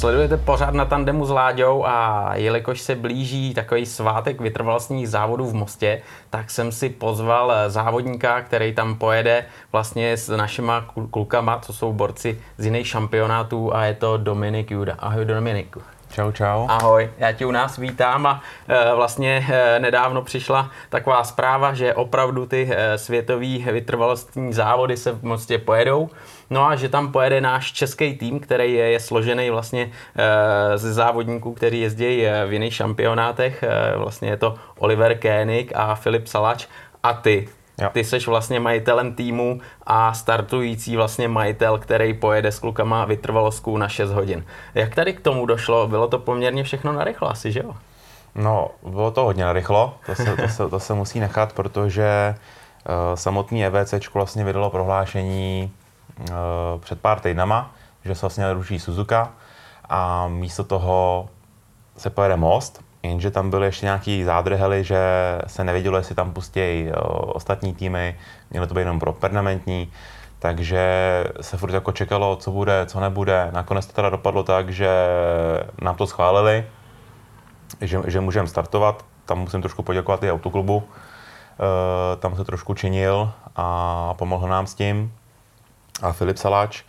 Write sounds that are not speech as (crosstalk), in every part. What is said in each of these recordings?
Sledujete pořád na tandemu s Láďou a jelikož se blíží takový svátek vytrvalostních závodů v Mostě, tak jsem si pozval závodníka, který tam pojede vlastně s našima klukama, co jsou borci z jiných šampionátů a je to Dominik Juda. Ahoj Dominiku. Čau, čau. Ahoj, já tě u nás vítám a e, vlastně e, nedávno přišla taková zpráva, že opravdu ty e, světové vytrvalostní závody se v Mostě pojedou. No a že tam pojede náš český tým, který je, je složený vlastně e, ze závodníků, kteří jezdí v jiných šampionátech. E, vlastně je to Oliver Koenig a Filip Salač a ty. Jo. Ty seš vlastně majitelem týmu a startující vlastně majitel, který pojede s klukama vytrvalostku na 6 hodin. Jak tady k tomu došlo? Bylo to poměrně všechno narychlo asi, že jo? No, bylo to hodně narychlo, to se, to se, to se musí nechat, protože uh, samotný EVC vlastně vydalo prohlášení před pár týdnama, že se vlastně ruší Suzuka a místo toho se pojede most, Jenže tam byly ještě nějaký zádrhely, že se nevědělo, jestli tam pustí ostatní týmy, mělo to být jenom pro permanentní, takže se furt jako čekalo, co bude, co nebude. Nakonec to teda dopadlo tak, že nám to schválili, že, že můžeme startovat. Tam musím trošku poděkovat i autoklubu, e, tam se trošku činil a pomohl nám s tím. A Filip Saláč.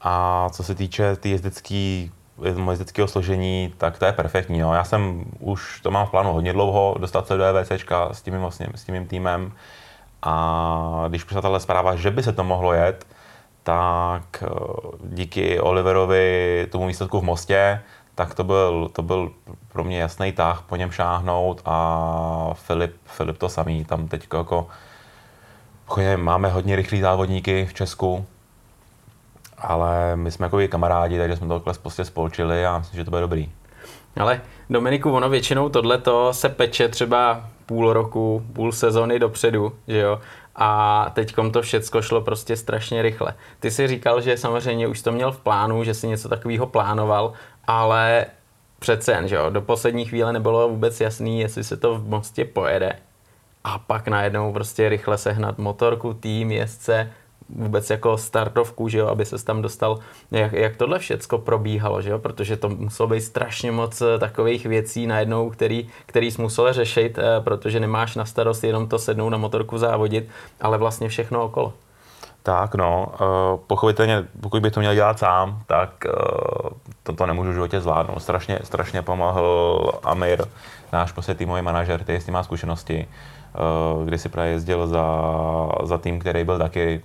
A co se týče té tý jezdecké moje jezdeckého složení, tak to je perfektní. No. Já jsem už to mám v plánu hodně dlouho, dostat se do EVC s tím, vlastně, s tím týmem. A když přišla tahle zpráva, že by se to mohlo jet, tak eh, díky Oliverovi, tomu výsledku v Mostě, tak to byl, to byl pro mě jasný tah po něm šáhnout a Filip, Filip to samý. Tam teď jako máme hodně rychlý závodníky v Česku, ale my jsme jako kamarádi, takže jsme to takhle prostě spolčili a myslím, že to bude dobrý. Ale Dominiku, ono většinou tohleto se peče třeba půl roku, půl sezony dopředu, že jo? A teď to všecko šlo prostě strašně rychle. Ty si říkal, že samozřejmě už to měl v plánu, že si něco takového plánoval, ale přece jen, že jo, do poslední chvíle nebylo vůbec jasný, jestli se to v Mostě pojede. A pak najednou prostě rychle sehnat motorku, tým, jezdce, vůbec jako startovku, že jo, aby se tam dostal, jak, jak tohle všecko probíhalo, že jo, protože to muselo být strašně moc eh, takových věcí najednou, který, který jsi musel řešit, eh, protože nemáš na starost jenom to sednout na motorku závodit, ale vlastně všechno okolo. Tak no, uh, pochopitelně, pokud bych to měl dělat sám, tak to, to nemůžu v životě zvládnout. Strašně, strašně pomohl Amir, náš prostě týmový manažer, který s tím má zkušenosti. Uh, kdy si právě jezdil za, za tým, který byl taky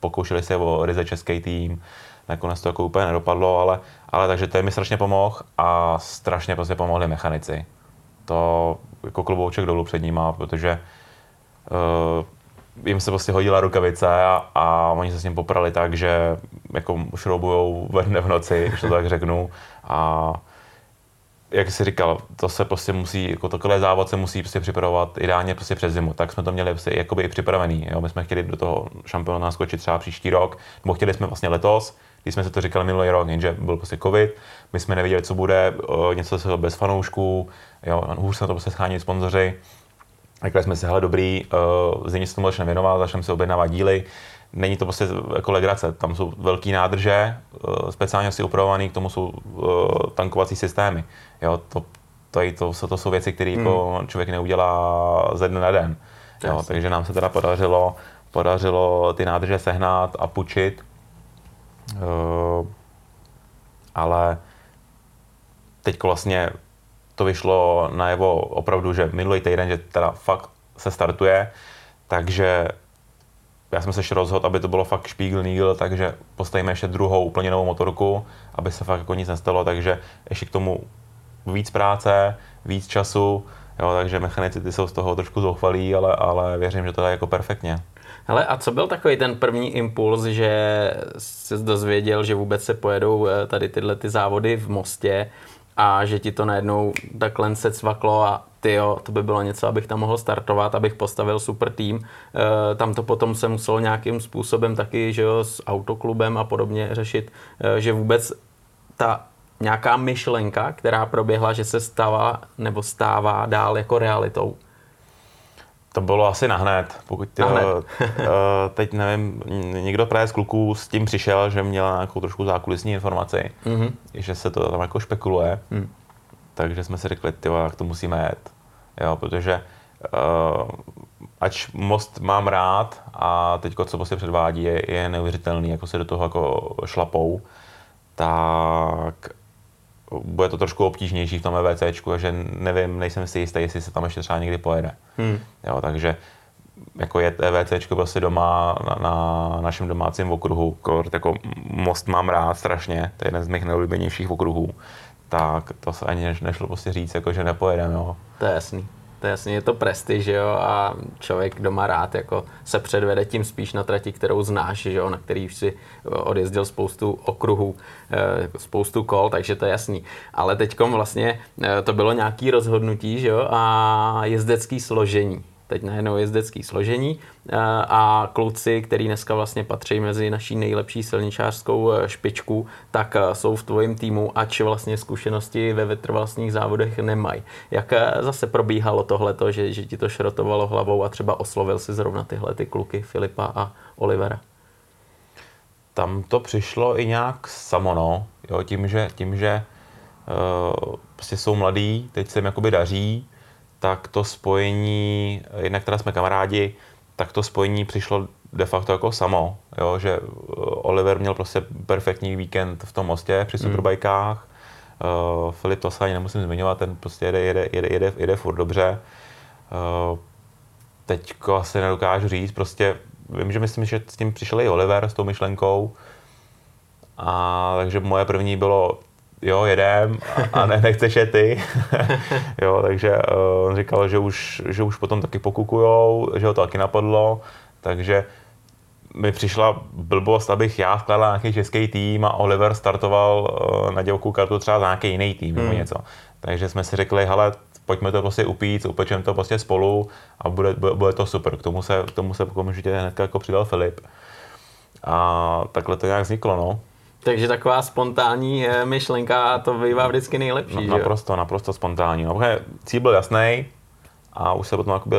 pokoušeli se o ryze český tým, nakonec to jako úplně nedopadlo, ale, ale takže to mi strašně pomohl a strašně prostě pomohli mechanici. To jako klubouček dolů před nima, protože uh, jim se prostě hodila rukavice a, a oni se s ním poprali tak, že jako šroubujou ve dne v noci, když to tak řeknu. A jak jsi říkal, to se prostě musí, jako takové závod se musí prostě připravovat ideálně prostě přes zimu. Tak jsme to měli prostě jakoby i připravený. Jo? My jsme chtěli do toho šampiona skočit třeba příští rok, nebo chtěli jsme vlastně letos, když jsme se to říkali minulý rok, jenže byl prostě covid, my jsme nevěděli, co bude, něco se bez fanoušků, jo, hůř se to prostě schánit sponzoři. Řekli jsme si, hele dobrý, uh, zimě se tomu začneme věnovat, začneme si objednávat díly, není to prostě jako legrace. Tam jsou velké nádrže, eh, speciálně si upravované, k tomu jsou eh, tankovací systémy. Jo, to, to, to, to, to jsou věci, které jako hmm. člověk neudělá ze dne na den. Jo, takže nám se teda podařilo, podařilo ty nádrže sehnat a pučit. Uh, ale teď vlastně to vyšlo najevo opravdu, že minulý týden, že teda fakt se startuje, takže já jsem se rozhodl, aby to bylo fakt Spiegel Nigel, takže postavíme ještě druhou úplně novou motorku, aby se fakt jako nic nestalo, takže ještě k tomu víc práce, víc času, jo, takže mechanici ty jsou z toho trošku zoufalí, ale, ale věřím, že to je jako perfektně. Hele, a co byl takový ten první impuls, že jsi dozvěděl, že vůbec se pojedou eh, tady tyhle ty závody v Mostě a že ti to najednou takhle se cvaklo a ty jo, to by bylo něco, abych tam mohl startovat, abych postavil super tým. E, tam to potom se muselo nějakým způsobem taky, že jo, s autoklubem a podobně řešit, e, že vůbec ta nějaká myšlenka, která proběhla, že se stává nebo stává dál jako realitou. To bylo asi nahned, pokud Nahned. uh, teď nevím, někdo právě z kluků s tím přišel, že měl nějakou trošku zákulisní informaci, mm-hmm. že se to tam jako špekuluje, mm. takže jsme si řekli, ty jak to musíme jet, jo, protože uh, ač Most mám rád a teď co prostě předvádí je, je neuvěřitelný, jako se do toho jako šlapou, tak bude to trošku obtížnější v tom EVCčku, že nevím, nejsem si jistý, jestli se tam ještě třeba někdy pojede. Hmm. Jo, takže jako je EVCčko prostě doma na, na našem domácím okruhu, jako most mám rád strašně, to je jeden z mých nejoblíbenějších okruhů, tak to se ani nešlo prostě říct, jako že nepojedeme. Jo. To je jasný to je jasně, je to prestiž, jo, a člověk doma rád jako se předvede tím spíš na trati, kterou znáš, že jo, na který už si odjezdil spoustu okruhů, eh, spoustu kol, takže to je jasný. Ale teďkom vlastně eh, to bylo nějaký rozhodnutí, že jo, a jezdecký složení teď najednou jezdecký složení eh, a kluci, který dneska vlastně patří mezi naší nejlepší silničářskou eh, špičku, tak eh, jsou v tvojím týmu, ač vlastně zkušenosti ve vytrvalostních závodech nemají. Jak zase probíhalo tohleto, že, že ti to šrotovalo hlavou a třeba oslovil si zrovna tyhle ty kluky Filipa a Olivera? Tam to přišlo i nějak samo, no. Jo, tím, že, tím, že uh, prostě jsou mladí, teď se jim jakoby daří, tak to spojení, jednak teda jsme kamarádi, tak to spojení přišlo de facto jako samo, jo, že eh, Oliver měl prostě perfektní víkend v tom mostě při hmm. superbajkách, uh, Filip to se ani nemusím zmiňovat, ten prostě jede, jede, jede, jede, jede furt dobře. Uh, teďko asi nedokážu říct, prostě vím, že myslím, že s tím přišel i Oliver s tou myšlenkou, a takže moje první bylo, jo, jedem a ne, nechceš je ty. (laughs) jo, takže uh, on říkal, že už, že už potom taky pokukujou, že ho to taky napadlo, takže mi přišla blbost, abych já skladal nějaký český tým a Oliver startoval uh, na dělku kartu třeba za nějaký jiný tým hmm. nebo něco. Takže jsme si řekli, hele, pojďme to prostě upít, upečeme to prostě spolu a bude, bude, bude to super. K tomu se, k tomu se okamžitě hnedka jako přidal Filip. A takhle to nějak vzniklo, no. Takže taková spontánní eh, myšlenka, to bývá vždycky nejlepší, no, Naprosto, naprosto spontánní. No, cíl byl jasný a už se potom jakoby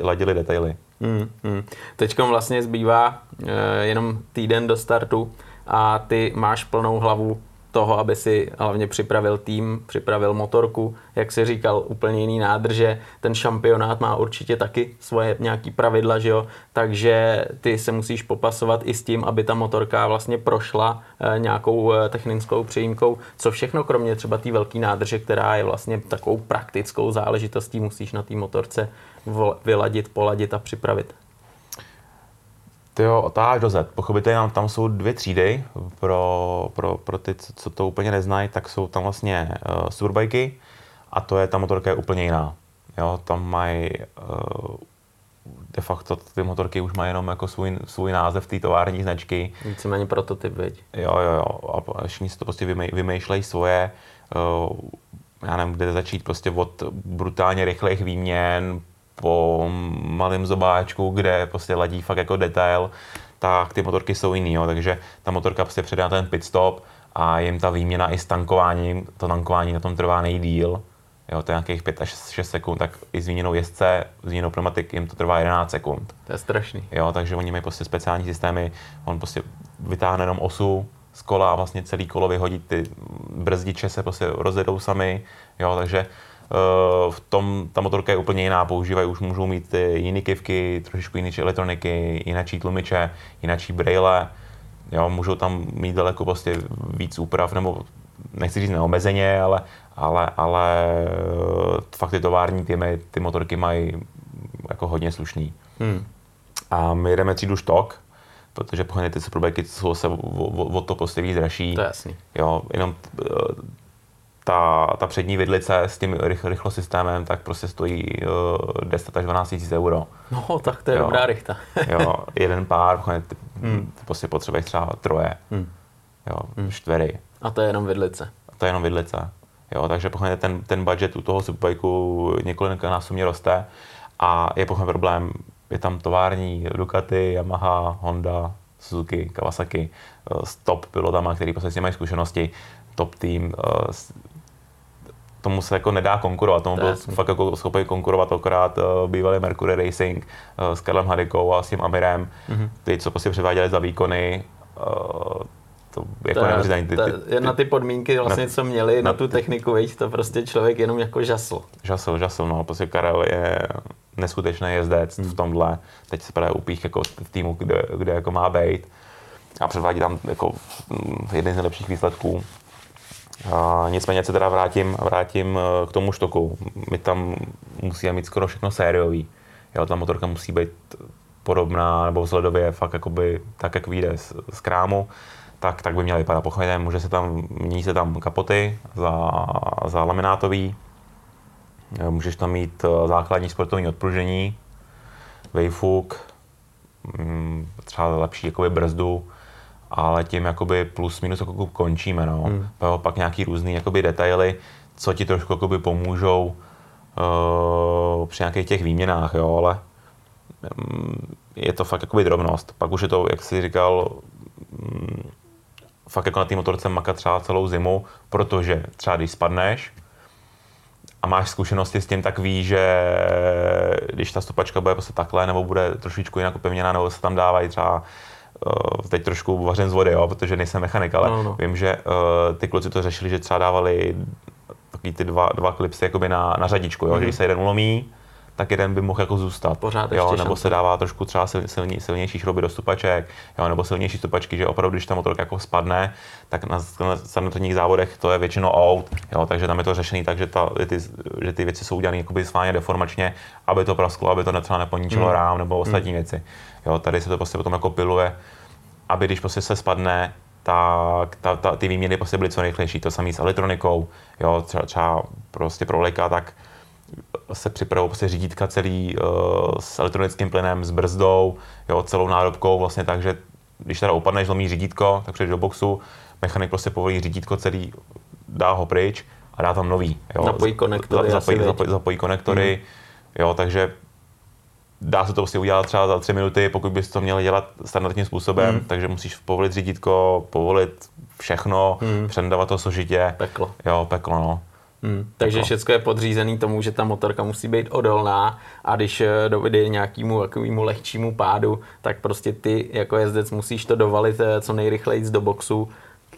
ladili detaily. Hmm, hmm. Teď vlastně zbývá e, jenom týden do startu a ty máš plnou hlavu toho, aby si hlavně připravil tým, připravil motorku, jak si říkal, úplně jiný nádrže. Ten šampionát má určitě taky svoje nějaký pravidla, že jo? takže ty se musíš popasovat i s tím, aby ta motorka vlastně prošla eh, nějakou eh, technickou přijímkou. Co všechno, kromě třeba té velké nádrže, která je vlastně takovou praktickou záležitostí, musíš na té motorce vyladit, poladit a připravit? Jo, od A do Z. Pochopitelně tam jsou dvě třídy. Pro, pro, pro ty, co, to úplně neznají, tak jsou tam vlastně uh, superbajky a to je, ta motorka je úplně jiná. Jo, tam mají uh, de facto ty motorky už mají jenom jako svůj, svůj název té tovární značky. Víceméně prototyp, veď? Jo, jo, jo. A všichni si to prostě vymej, vymýšlejí svoje. Uh, já nevím, kde začít prostě od brutálně rychlých výměn po malém zobáčku, kde prostě ladí fakt jako detail, tak ty motorky jsou jiný, jo, takže ta motorka prostě předá ten pit stop a jim ta výměna i s tankováním, to tankování na tom trvá nejdíl, jo, to je nějakých 5 až 6 sekund, tak i s výměnou jezdce, s výměnou pneumatik jim to trvá 11 sekund. To je strašný. Jo, takže oni mají prostě speciální systémy, on prostě vytáhne jenom osu z kola a vlastně celý kolo vyhodí, ty brzdiče se prostě rozjedou sami, jo, takže v tom ta motorka je úplně jiná, používají, už můžou mít jiné kivky, trošičku jiné elektroniky, jináčí tlumiče, jináčí braille, jo, můžou tam mít daleko prostě víc úprav, nebo nechci říct neomezeně, ale, ale, ale eh, fakt ty tovární týmy, ty motorky mají jako hodně slušný. Hmm. A my jedeme třídu štok, protože pohodně ty superbajky jsou se o, o, to prostě víc dražší. To je jasný. Jo, jenom eh, ta, ta přední vidlice s tím rychl, rychlosystémem tak prostě stojí uh, 10 až 12 tisíc euro. No, tak to je jo. dobrá rychta. (laughs) jo, jeden pár, ty, hmm. prostě potřebuješ třeba troje, hmm. jo, hmm. čtvery. A to je jenom vidlice. A to je jenom vidlice. Jo, takže pochopně ten, ten budget u toho superbajku několik násobně roste a je pochopně problém, je tam tovární Ducati, Yamaha, Honda, Suzuki, Kawasaki, s top pilotama, který prostě s mají zkušenosti, top tým, tomu se jako nedá konkurovat, tomu byl fakt jako schopný konkurovat akorát uh, bývalý Mercury Racing uh, s Karlem Hadikou a s tím Amirem, mm-hmm. ty, co prostě převáděli za výkony, uh, to jako to, neuvěřitelné. Ty, ty, ty, na ty podmínky vlastně, na, co měli na, na tu techniku, veď, to prostě člověk jenom jako žasl. Žasl, žasl, no, prostě Karel je neskutečný jezdec hmm. v tomhle. Teď se právě upích jako v týmu, kde, kde jako má být a předvádí tam jako mm, jeden z nejlepších výsledků. A nicméně se teda vrátím, vrátím eh, k tomu štoku. My tam musíme mít skoro všechno sériový. Jo, ta motorka musí být podobná nebo vzhledově fakt jakoby, tak, jak vyjde z, z krámu tak, tak by měla vypadat pochopitelně. Může se tam, mění se tam kapoty za, za laminátový, můžeš tam mít eh, základní sportovní odpružení, vejfuk, mm, třeba lepší jakoby brzdu, ale tím jakoby plus minus jako končíme. No. Hmm. Pak nějaký různý jakoby detaily, co ti trošku jakoby pomůžou uh, při nějakých těch výměnách, jo, ale um, je to fakt jakoby drobnost. Pak už je to, jak jsi říkal, um, fakt jako na té motorce makat třeba celou zimu, protože třeba když spadneš a máš zkušenosti s tím, tak víš, že když ta stopačka bude prostě takhle, nebo bude trošičku jinak upevněná, nebo se tam dávají třeba uh, teď trošku vařen z vody, jo, protože nejsem mechanik, ale no, no. vím, že uh, ty kluci to řešili, že třeba dávali takový ty dva, dva klipsy jakoby na, na řadičku, jo, mm-hmm. že když se jeden ulomí, tak jeden by mohl jako zůstat. Pořád jo, nebo šance. se dává trošku třeba silní, silnější šrouby do stupaček, jo, nebo silnější stupačky, že opravdu, když ta motorka jako spadne, tak na standardních závodech to je většinou out, jo, takže tam je to řešený tak, že, ta, ty, že ty věci jsou udělané jakoby sválně deformačně, aby to prasklo, aby to třeba neponičilo hmm. rám nebo ostatní hmm. věci. Jo, tady se to prostě potom jako piluje, aby když prostě se spadne, tak ta, ta, ty výměny prostě byly co nejrychlejší. To samé s elektronikou, jo, třeba, třeba prostě pro lejka, tak se připravují prostě řídítka celý uh, s elektronickým plynem, s brzdou, jo, celou nádobkou, vlastně tak, že když teda upadneš, zlomí řídítko, tak přejdeš do boxu, mechanik prostě povolí řídítko celý, dá ho pryč a dá tam nový. Jo. Zapojí konektory. Zapojí, zapojí, zapojí konektory, hmm. jo, takže dá se to prostě udělat třeba za tři minuty, pokud bys to měl dělat standardním způsobem, hmm. takže musíš povolit řídítko, povolit všechno, hmm. předávat to složitě. Peklo. Jo, peklo, no. Hmm, takže všechno je podřízený tomu, že ta motorka musí být odolná a když eh, dojde nějakému takovému lehčímu pádu, tak prostě ty jako jezdec musíš to dovalit eh, co nejrychleji do boxu,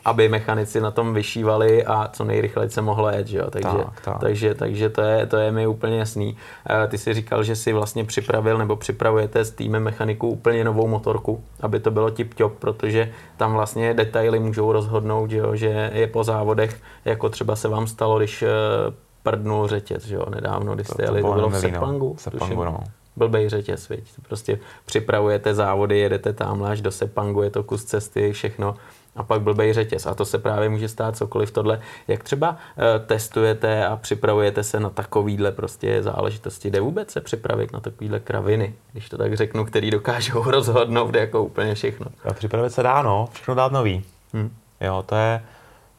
aby mechanici na tom vyšívali a co nejrychleji se mohlo jet, že jo? Takže, tak, tak. takže, takže to, je, to je mi úplně jasný. Eh, ty si říkal, že si vlastně připravil nebo připravujete s týmem mechaniků úplně novou motorku, aby to bylo tip-top, protože tam vlastně detaily můžou rozhodnout, že, jo? že je po závodech, jako třeba se vám stalo, když eh, prdnul řetěz, že jo, nedávno, když jste jeli, to, to bylo v Sepangu, Sepangu no. blbej řetěz, viď? Prostě připravujete závody, jedete tam až do Sepangu, je to kus cesty, všechno a pak blbej řetěz. A to se právě může stát cokoliv tohle. Jak třeba uh, testujete a připravujete se na takovýhle prostě záležitosti? Jde vůbec se připravit na takovýhle kraviny, když to tak řeknu, který dokážou (laughs) rozhodnout jako úplně všechno? A připravit se dá, no. Všechno dát nový. Hmm. Jo, to je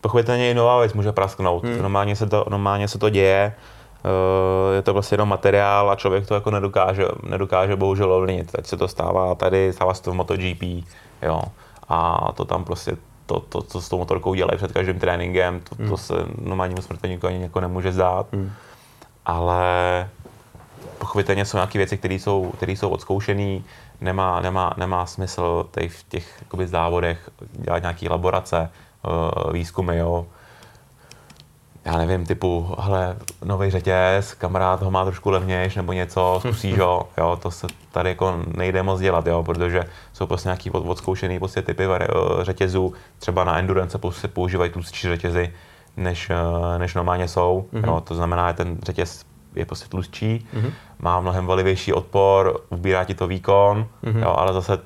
pochopitelně i nová věc může prasknout. Hmm. Normálně, se to, normálně se to děje. Uh, je to vlastně jenom materiál a člověk to jako nedokáže, nedokáže bohužel ovlivnit. Teď se to stává tady, stává se to v MotoGP, jo. A to tam prostě to, to, co s tou motorkou dělají před každým tréninkem, to, to hmm. se normálnímu smrtelníku ani jako nemůže zdát. Hmm. Ale pochopitelně jsou nějaké věci, které jsou, které jsou odzkoušené, nemá, nemá, nemá smysl tady v těch jakoby, závodech dělat nějaké laborace, uh, výzkumy, jo já nevím, typu, hele, nový řetěz, kamarád ho má trošku levnější nebo něco, (laughs) zkusíš ho, jo, to se tady jako nejde moc dělat, jo, protože jsou prostě nějaký od, odzkoušený prostě typy eh, řetězů, třeba na endurance se používají tlustší řetězy, než, eh, než normálně jsou, mm-hmm. jo, to znamená, že ten řetěz je prostě tlustší, mm-hmm. má mnohem valivější odpor, ubírá ti to výkon, mm-hmm. jo, ale zase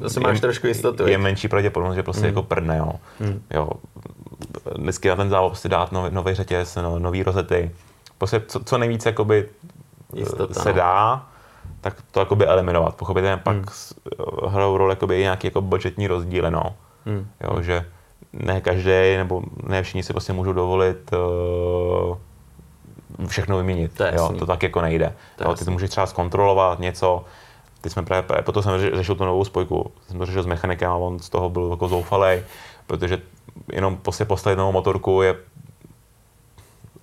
Zase máš je, trošku jistotu. Je menší pravděpodobnost, že prostě mm. jako prdne, jo. Mm. jo dnesky na ten závod si dát nový, nový řetěz, no, nový rozety. Prostě co, co nejvíc jakoby Jistota, se no. dá, tak to jakoby eliminovat. Pochopitelně hmm. pak hrajou roli jakoby i nějaký jako budgetní rozdíly, no. Hmm. Jo, že ne každý, nebo ne všichni si prostě můžou dovolit uh, všechno vyměnit. To, jo, to tak jako nejde. To jo, ty to můžeš třeba zkontrolovat něco, Teď jsme právě, potom jsem řešil tu novou spojku, jsem to řešil s mechanikem a on z toho byl jako zoufalý, protože jenom prostě postavit novou motorku je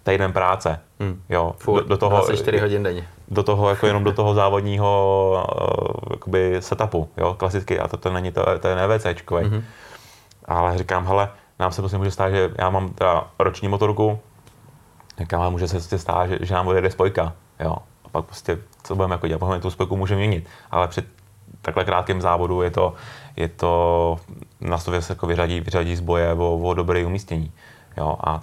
týden práce. Hmm. Jo, Furt, do, do toho, 24 hodin denně. do toho, jako jenom do toho závodního uh, jakoby setupu, jo, klasicky, a to, to není to, to je NVCčkový. Mm-hmm. Ale říkám, hele, nám se prostě může stát, že já mám teda roční motorku, říkám, ale může se prostě stát, že, že nám odjede spojka, jo. A pak prostě, co budeme jako dělat, pokud tu spojku můžeme měnit. Ale při takhle krátkém závodu je to, je to na to se jako vyřadí, vyřadí z boje o, o dobré umístění. Jo, a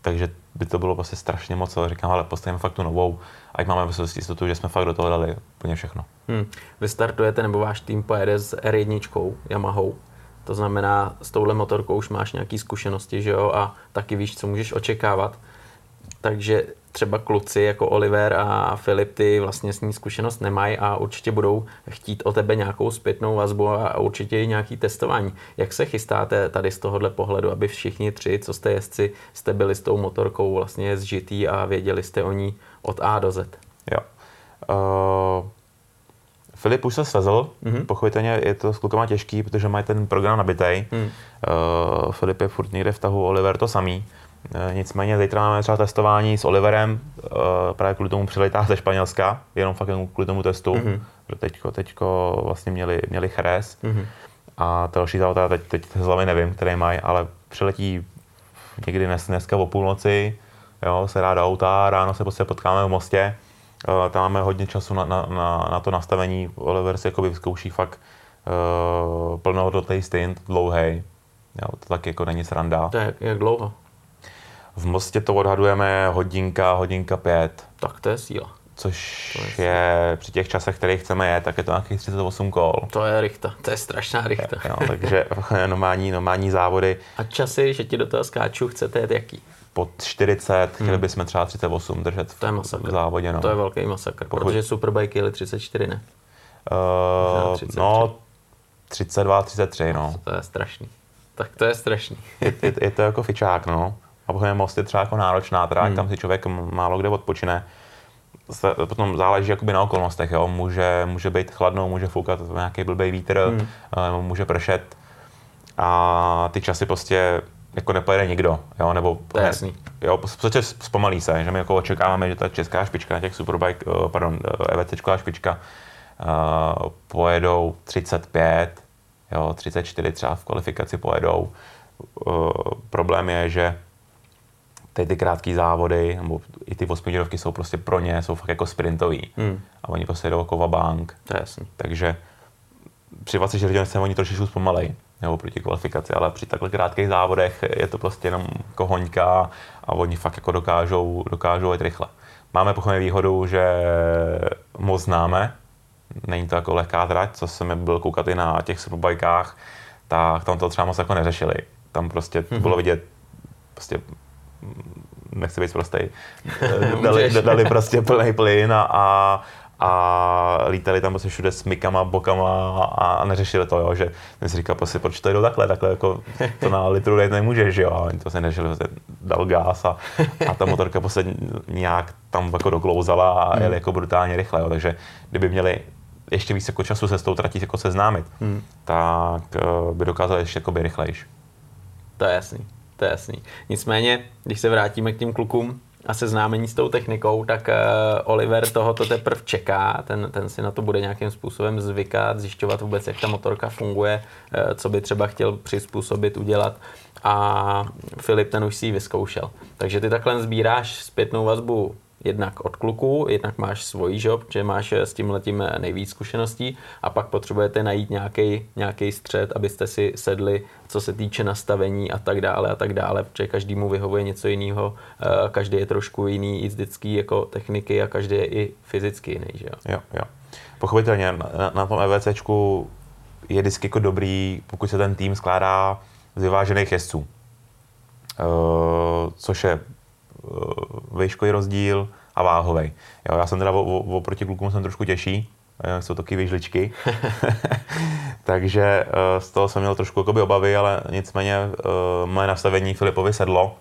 takže by to bylo prostě strašně moc, ale říkám, ale postavíme fakt tu novou, ať máme prostě jistotu, že jsme fakt do toho dali úplně všechno. Hmm. Vy startujete, nebo váš tým pojede s R1 Yamahou, to znamená, s touhle motorkou už máš nějaké zkušenosti, že jo, a taky víš, co můžeš očekávat. Takže třeba kluci jako Oliver a Filip, ty vlastně s ní zkušenost nemají a určitě budou chtít o tebe nějakou zpětnou vazbu a určitě i nějaký testování. Jak se chystáte tady z tohohle pohledu, aby všichni tři, co jste jezdci, jste byli s tou motorkou vlastně zžitý a věděli jste o ní od A do Z? Jo. Uh, Filip už se svezl, mm-hmm. pochopitelně je to s klukama těžký, protože mají ten program nabitý. Mm. Uh, Filip je furt někde v tahu, Oliver to samý. Uh, nicméně zítra máme třeba testování s Oliverem, uh, právě kvůli tomu přilejtá ze Španělska, jenom fakt jenom kvůli tomu testu, mm-hmm. protože teďko, teďko vlastně měli, měli Cheres. Mm-hmm. A další závod, teď, teď z hlavy nevím, který mají, ale přiletí někdy dnes, dneska o půlnoci, jo, se dá do auta, ráno se prostě potkáme v mostě, Uh, tam máme hodně času na, na, na, na to nastavení. Oliver si jakoby vyzkouší fakt uh, plnohodnotný stint, dlouhý. Jo, to taky jako není sranda. To je jak, jak dlouho? V Mostě to odhadujeme hodinka, hodinka pět. Tak to je síla. Což to je, je při těch časech, které chceme jet, tak je to nějakých 38 kol. To je richta, to je strašná richta. Jo, takže (laughs) normální, normální závody. A časy, že ti do toho skáču, chcete jet jaký? pod 40, hmm. chtěli bychom třeba 38 držet v, to je masakr. v závodě. No. To je velký masakr, Pokud... protože Superbike jeli 34, ne? Uh, 33. no, 32, 33, no. To je strašný. Tak to je strašný. je, je, je, to jako fičák, no. A pokud most je třeba jako náročná, teda hmm. tam si člověk málo kde odpočine. Potom záleží jakoby na okolnostech, jo. Může, může být chladno, může foukat nějaký blbý vítr, hmm. může pršet. A ty časy prostě jako nepojede nikdo, jo, nebo to je jasný. Jo, prostě zpomalí se, že my jako očekáváme, že ta česká špička na těch Superbike, eh, pardon, EVCčková eh, špička uh, pojedou 35, jo, 34 třeba v kvalifikaci pojedou. Uh, problém je, že teď ty krátké závody, nebo i ty osmihodinovky jsou prostě pro ně, jsou fakt jako sprintový. Hmm. A oni prostě jdou jako bank. To je jasný. Takže při 24 hodinách se oni trošičku zpomalej nebo proti kvalifikaci, ale při takhle krátkých závodech je to prostě jenom jako hoňka a oni fakt jako dokážou, dokážou jít rychle. Máme pochopně výhodu, že moc známe, není to jako lehká trať, co jsem byl koukat i na těch superbajkách, tak tam to třeba moc jako neřešili. Tam prostě mm-hmm. bylo vidět, prostě nechci být prostý, (laughs) dali, dali prostě plný plyn a, a a lítali tam prostě všude s mykama, bokama a, neřešili to, jo, že jsem si říkal, prostě, proč to jdou takhle, takhle jako to na litru dejt nemůžeš, jo, a oni to se neřešili, prostě dal gás a, a ta motorka prostě nějak tam jako doklouzala a hmm. jeli jako brutálně rychle, jo, takže kdyby měli ještě víc jako času se s tou tratí jako seznámit, hmm. tak uh, by dokázali ještě jako by rychlejš. To je jasný, to je jasný. Nicméně, když se vrátíme k těm klukům, a seznámení s tou technikou, tak uh, Oliver tohoto teprve čeká, ten, ten si na to bude nějakým způsobem zvykat, zjišťovat vůbec, jak ta motorka funguje, uh, co by třeba chtěl přizpůsobit, udělat a Filip ten už si ji vyzkoušel. Takže ty takhle sbíráš zpětnou vazbu jednak od kluků, jednak máš svůj job, že máš s tím letím nejvíc zkušeností a pak potřebujete najít nějaký střed, abyste si sedli, co se týče nastavení a tak dále a tak dále, protože každému vyhovuje něco jiného, eh, každý je trošku jiný i vždycky jako techniky a každý je i fyzicky jiný, že jo? Jo, jo. Pochopitelně na, na tom EVCčku je vždycky jako dobrý, pokud se ten tým skládá z vyvážených jezdců. Uh, což je výškový rozdíl a váhový. Jo, já jsem teda oproti klukům jsem trošku těžší, jsou taky vyžličky. (laughs) (laughs) Takže uh, z toho jsem měl trošku jakoby, obavy, ale nicméně uh, moje nastavení Filipovi sedlo,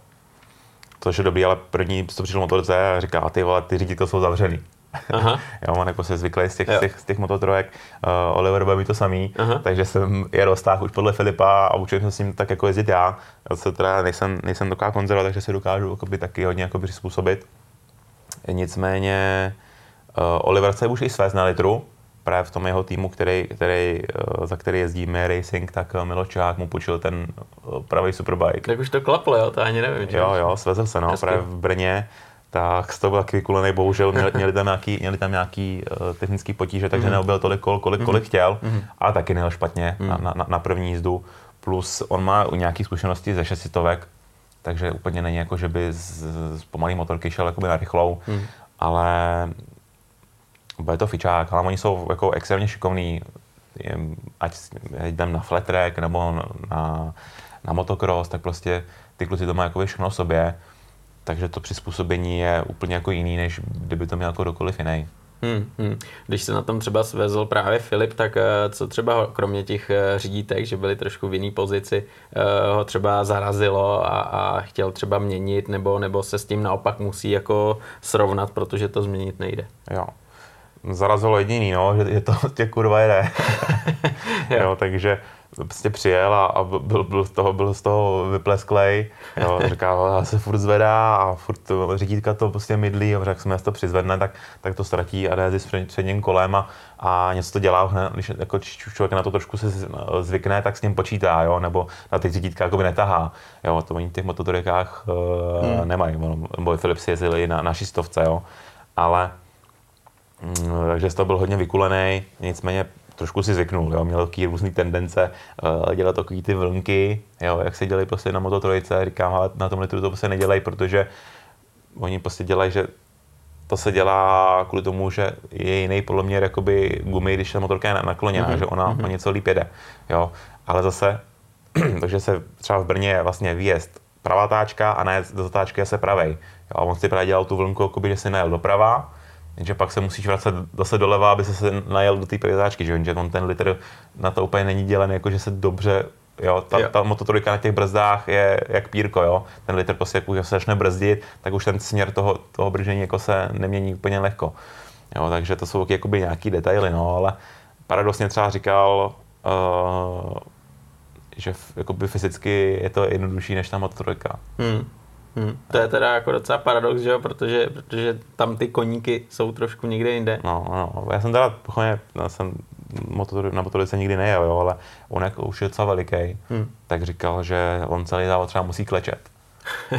což je dobrý, ale první to přišel motorce a říká, ty vole, ty řídítka jsou zavřený. Aha. (laughs) jo, on jako se zvyklý z těch, z těch, z těch mototrojek. Uh, Oliver bude mi to samý, Aha. takže jsem je roztáhl už podle Filipa a učil jsem s ním tak jako jezdit já. Já se teda nejsem, nejsem taková konzerva, takže se dokážu jakoby, taky hodně jako přizpůsobit. Nicméně uh, Oliver se už i svést na litru, právě v tom jeho týmu, který, který, uh, za který jezdí My Racing, tak Miloš Čehák mu půjčil ten pravý superbike. Tak už to klaplo, jo, to ani nevím. Jo, jo, svezl se, no, Hezky. právě v Brně tak z toho byl taky vykulený, bohužel měli, měli tam nějaký, měli tam nějaký uh, technický potíže, takže mm. neobil tolik kol, kolik, mm. kolik chtěl, mm. ale taky nejel špatně mm. na, na, na první jízdu. Plus on má nějaké zkušenosti ze šestitovek, takže úplně není jako, že by z, z pomalý motorky šel jakoby na rychlou, mm. ale bude to fičák, ale oni jsou jako extrémně šikovní, ať jdem na flat track nebo na, na motocross, tak prostě ty kluci to mají jako všechno v sobě takže to přizpůsobení je úplně jako jiný, než kdyby to měl jako kdokoliv jiný. Hmm, hmm. Když se na tom třeba svezl právě Filip, tak eh, co třeba kromě těch eh, řídítek, že byli trošku v jiné pozici, eh, ho třeba zarazilo a, a chtěl třeba měnit, nebo, nebo se s tím naopak musí jako srovnat, protože to změnit nejde. Jo. Zarazilo jediný, no, že, je to (laughs) tě kurva jede. (laughs) jo. jo, takže prostě přijel a, a byl, byl, z toho, byl z toho vyplesklej. Jo, říká, se furt zvedá a furt řídítka to prostě mydlí a řekl jsme, to přizvedne, tak, tak to ztratí a jde s předním kolem a, a něco to dělá, když jako člověk na to trošku se zvykne, tak s ním počítá, jo, nebo na ty řídítka jakoby netahá. Jo, to oni v těch mototorikách uh, hmm. nemají, nebo Filip si jezdili na, na šistovce, jo. Ale mm, takže z toho byl hodně vykulený, nicméně trošku si zvyknul, jo, měl takový různé tendence uh, dělat takový ty vlnky, jo, jak se dělají prostě na Moto 3, říkám, ale na tom litru to prostě nedělají, protože oni prostě dělají, že to se dělá kvůli tomu, že je jiný poloměr jakoby gumy, když ta motorka je nakloněná, mm-hmm. že ona mm-hmm. o něco líp jede, jo, ale zase, (clears throat) takže se třeba v Brně je vlastně výjezd pravá táčka a ne do zatáčky se pravej. Jo, a on si právě dělal tu vlnku, jakoby, že si najel doprava, Jenže pak se musíš vracet zase doleva, aby se najel do té pezáčky, že, že on ten litr na to úplně není dělen, jako že se dobře Jo, ta, jo. ta mototrojka na těch brzdách je jak pírko, jo. Ten litr prostě, jak se začne brzdit, tak už ten směr toho, toho bržení jako se nemění úplně lehko. Jo, takže to jsou jakoby nějaký detaily, no, ale paradoxně třeba říkal, uh, že jakoby fyzicky je to jednodušší než ta mototrojka. Hmm. Hmm, to je teda jako docela paradox, že jo, protože, protože tam ty koníky jsou trošku někde jinde. No, no, já jsem teda, pochopně, já jsem motor, na motorice nikdy nejel, jo, ale on jako už je docela veliký, hmm. tak říkal, že on celý závod třeba musí klečet.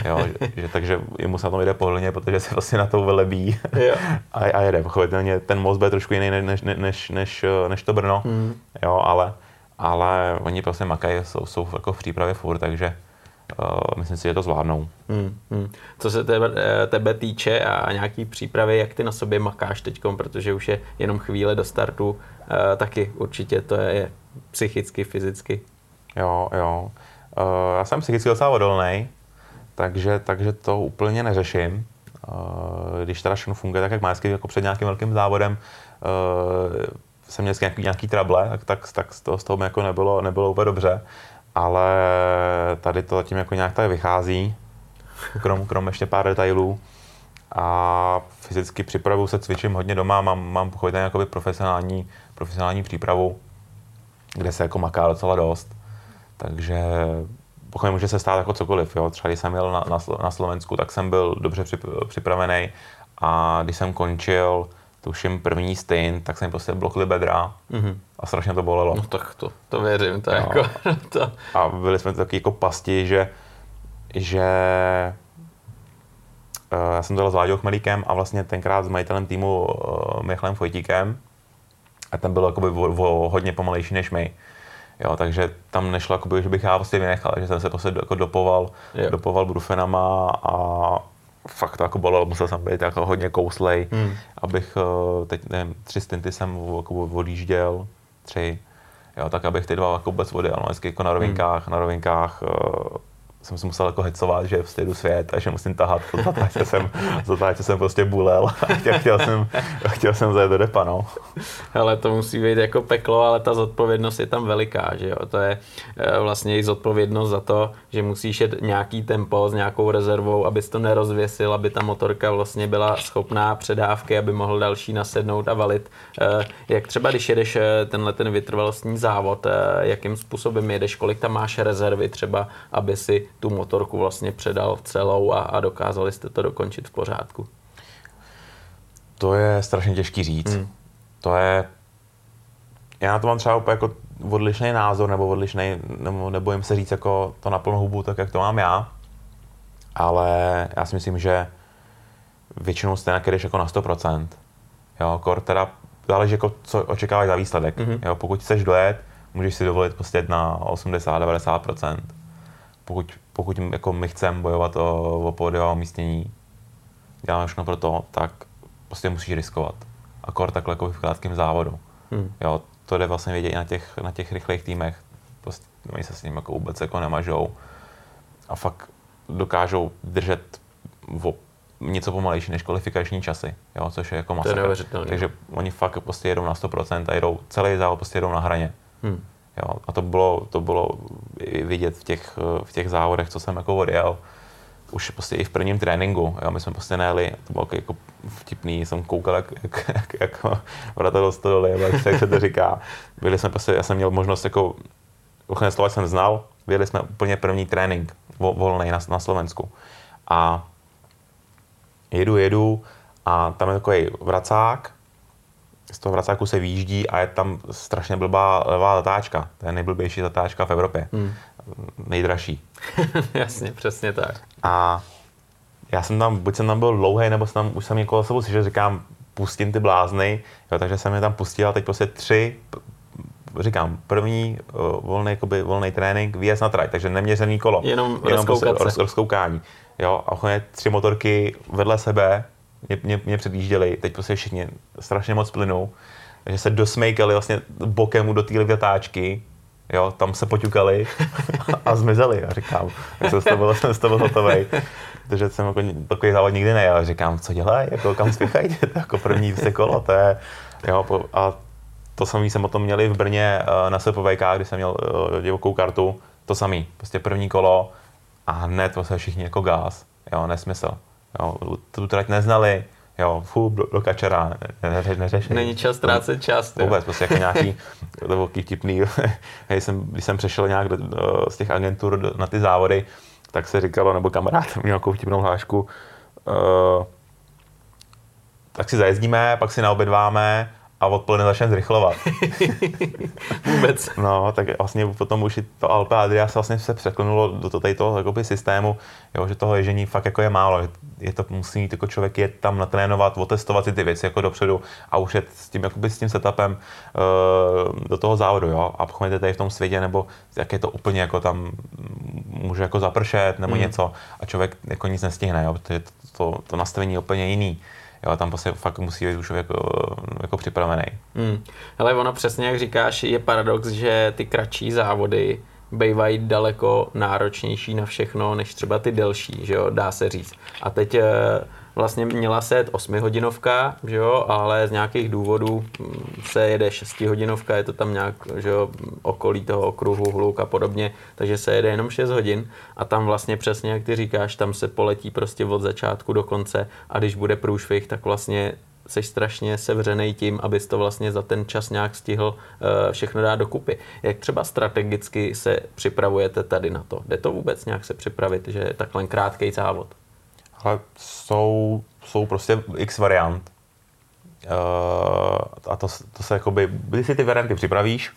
jo, (laughs) že, že, takže jemu se na tom jde pohodlně, protože se vlastně na to velebí (laughs) a, a jede. Pochopitelně ten most bude trošku jiný než, než, než, než, než to Brno, hmm. jo, ale, ale oni prostě makají, jsou, jsou jako v přípravě furt, takže myslím si, že to zvládnou. Hmm, hmm. Co se tebe, eh, tebe týče a nějaký přípravy, jak ty na sobě makáš teď, protože už je jenom chvíle do startu, uh, taky určitě to je psychicky, fyzicky. Jo, jo. Já jsem psychicky docela odolný, takže, takže to úplně neřeším. Když teda všechno funguje tak, jak má jako před nějakým velkým závodem, jsem měl nějaký, nějaký trable, tak, tak, tak z toho, z toho jako nebylo, nebylo úplně dobře ale tady to zatím jako nějak tak vychází, krom, krom ještě pár detailů. A fyzicky připravu se cvičím hodně doma, mám, mám pochopitelně jakoby profesionální, profesionální přípravu, kde se jako maká docela dost. Takže pokud může se stát jako cokoliv. Jo. Třeba když jsem jel na, na, na Slovensku, tak jsem byl dobře připravený a když jsem končil, tuším první stejn, tak jsem prostě blokli bedra mm-hmm. a strašně to bolelo. No tak to, to věřím, to jako... (laughs) to... A byli jsme taky jako pasti, že, že uh, já jsem to s Láďou Chmelíkem a vlastně tenkrát s majitelem týmu uh, Michalem Fojtíkem a ten byl jakoby o, o hodně pomalejší než my. Jo, takže tam nešlo, jakoby, že bych já vlastně vynechal, že jsem se prostě jako dopoval, dopoval brufenama a fakt to jako bolelo, musel jsem být jako hodně kouslej, hmm. abych eh, teď, nevím, tři stinty jsem jako odjížděl, tři, jo, tak abych ty dva jako vůbec odjel, no, vždycky jako na rovinkách, hmm. na rovinkách uh, jsem se musel jako hecovat, že vstejdu svět a že musím tahat zatáčce jsem, zatáčce jsem prostě bulel (laughs) a chtěl, chtěl jsem, chtěl jsem zajet do depa, no. Ale to musí být jako peklo, ale ta zodpovědnost je tam veliká, že jo. To je eh, vlastně i zodpovědnost za to, že musíš jet nějaký tempo s nějakou rezervou, abys to nerozvěsil, aby ta motorka vlastně byla schopná předávky, aby mohl další nasednout a valit. Eh, jak třeba, když jedeš eh, tenhle ten vytrvalostní závod, jakým způsobem jedeš, kolik tam máš rezervy třeba, aby si tu motorku vlastně předal celou a, a dokázali jste to dokončit v pořádku? To je strašně těžký říct. Hmm. To je... Já na to mám třeba úplně jako odlišný názor, nebo odlišný, nebo nebojím se říct jako to na plnou hubu, tak jak to mám já. Ale já si myslím, že většinou stejně jdeš jako na 100%. Jo, kor teda záleží, jako, co očekáváš za výsledek. Mm-hmm. Jo, pokud chceš dojet, můžeš si dovolit prostě na 80-90%. Pokud, pokud jako my chceme bojovat o, o pódiová umístění, děláme všechno pro to, tak prostě musíš riskovat. Akor takhle jako v krátkém závodu. Hmm. Jo, to jde vlastně vidět i na těch, na těch rychlých týmech. Prostě oni se s ním jako vůbec jako nemažou. A fakt dokážou držet o něco pomalejší než kvalifikační časy, jo, což je jako masakr. Takže oni fakt prostě jedou na 100% a jedou, celý závod prostě jedou na hraně. Hmm. Jo, a to bylo, to bylo vidět v těch, v těch závodech, co jsem jako odjel. Už prostě i v prvním tréninku, jo, my jsme prostě nejeli, to bylo jako vtipný, jsem koukal, jak, jak, jak, jak vrata do jak se to říká. Byli jsme prostě, já jsem měl možnost jako, ochrany slova jsem znal, byli jsme úplně první trénink, volný na, na Slovensku. A jedu, jedu a tam je takový vracák, z toho vracáku se výjíždí a je tam strašně blbá levá zatáčka. To je nejblbější zatáčka v Evropě. Hmm. Nejdražší. (laughs) Jasně, přesně tak. A já jsem tam, buď jsem tam byl dlouhý, nebo jsem tam, už jsem někoho sebou slyšel, říkám, pustím ty blázny, jo, takže jsem je tam pustil a teď prostě tři, říkám, první volný, jakoby, volný trénink, výjezd na trať, takže neměřený kolo. Jenom, jenom prostě roz, rozkoukání. Jo, a tři motorky vedle sebe, mě, mě, mě předjížděli, teď prostě všichni strašně moc plynou, takže se dosmejkali vlastně bokem do té vytáčky, jo, tam se poťukali a zmizeli. A říkám, jsem z toho, jsem z toho hotový. Takže jsem jako takový závod nikdy nejel. Říkám, co dělají, jako kam spěchají, to jako první se kolo, to je, jo, a to samý jsem o tom měli v Brně eh, na SPVK, kdy jsem měl eh, divokou kartu, to samý, prostě první kolo a hned se všichni jako gás, jo, nesmysl. Jo, tu trať neznali, jo, fu, do, do kačera, ne, ne, neřešení. Není čas ztrácet čas. Vůbec, prostě jako nějaký, to byl vtipný, (laughs) když jsem, když jsem přešel nějak do, do, z těch agentur na ty závody, tak se říkalo, nebo kamarád měl nějakou vtipnou hlášku, uh, tak si zajezdíme, pak si naobědváme a odpoledne začne zrychlovat. (laughs) Vůbec. No, tak vlastně potom už i to Alpe Adria se vlastně se překlenulo do tady toho jakoby, systému, jo, že toho ježení fakt jako je málo. Je to, musí mít jako člověk je tam natrénovat, otestovat si ty věci jako dopředu a už je s tím, jakoby, s tím setupem uh, do toho závodu, jo. A pokud tady v tom světě, nebo jak je to úplně jako tam může jako zapršet nebo mm. něco a člověk jako nic nestihne, jo, protože to, to, to nastavení je úplně jiný. Jo, tam prostě fakt musí být už jako, jako připravený. Hmm. Ale ono přesně, jak říkáš, je paradox, že ty kratší závody bývají daleko náročnější na všechno, než třeba ty delší, že jo, dá se říct. A teď eh, vlastně měla se jet 8 hodinovka, že jo, ale z nějakých důvodů mm, se jede 6 hodinovka, je to tam nějak, že jo, okolí toho okruhu, hluk a podobně, takže se jede jenom 6 hodin a tam vlastně přesně, jak ty říkáš, tam se poletí prostě od začátku do konce a když bude průšvih, tak vlastně jsi strašně sevřený tím, abys to vlastně za ten čas nějak stihl uh, všechno dát dokupy. Jak třeba strategicky se připravujete tady na to? Jde to vůbec nějak se připravit, že je takhle krátký závod? Ale jsou, jsou prostě x variant. Uh, a to, to se jakoby, když si ty varianty připravíš,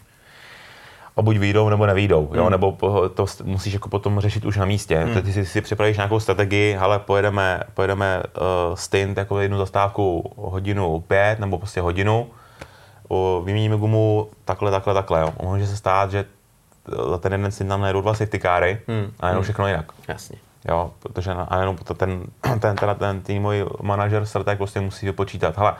a buď výjdou nebo nevídou, jo? Hmm. nebo to musíš jako potom řešit už na místě. Hmm. Ty si, si připravíš nějakou strategii, ale pojedeme, pojedeme uh, stint jako jednu zastávku hodinu pět nebo prostě hodinu, uh, vyměníme gumu takhle, takhle, takhle. Jo? Může se stát, že za ten jeden stint nám najedou dva safety cary hmm. a jenom hmm. všechno jinak. Jasně. Jo, protože na, a jenom (clears throat) ten, ten, ten, ten, ten týmový manažer strateg prostě musí vypočítat. Hele,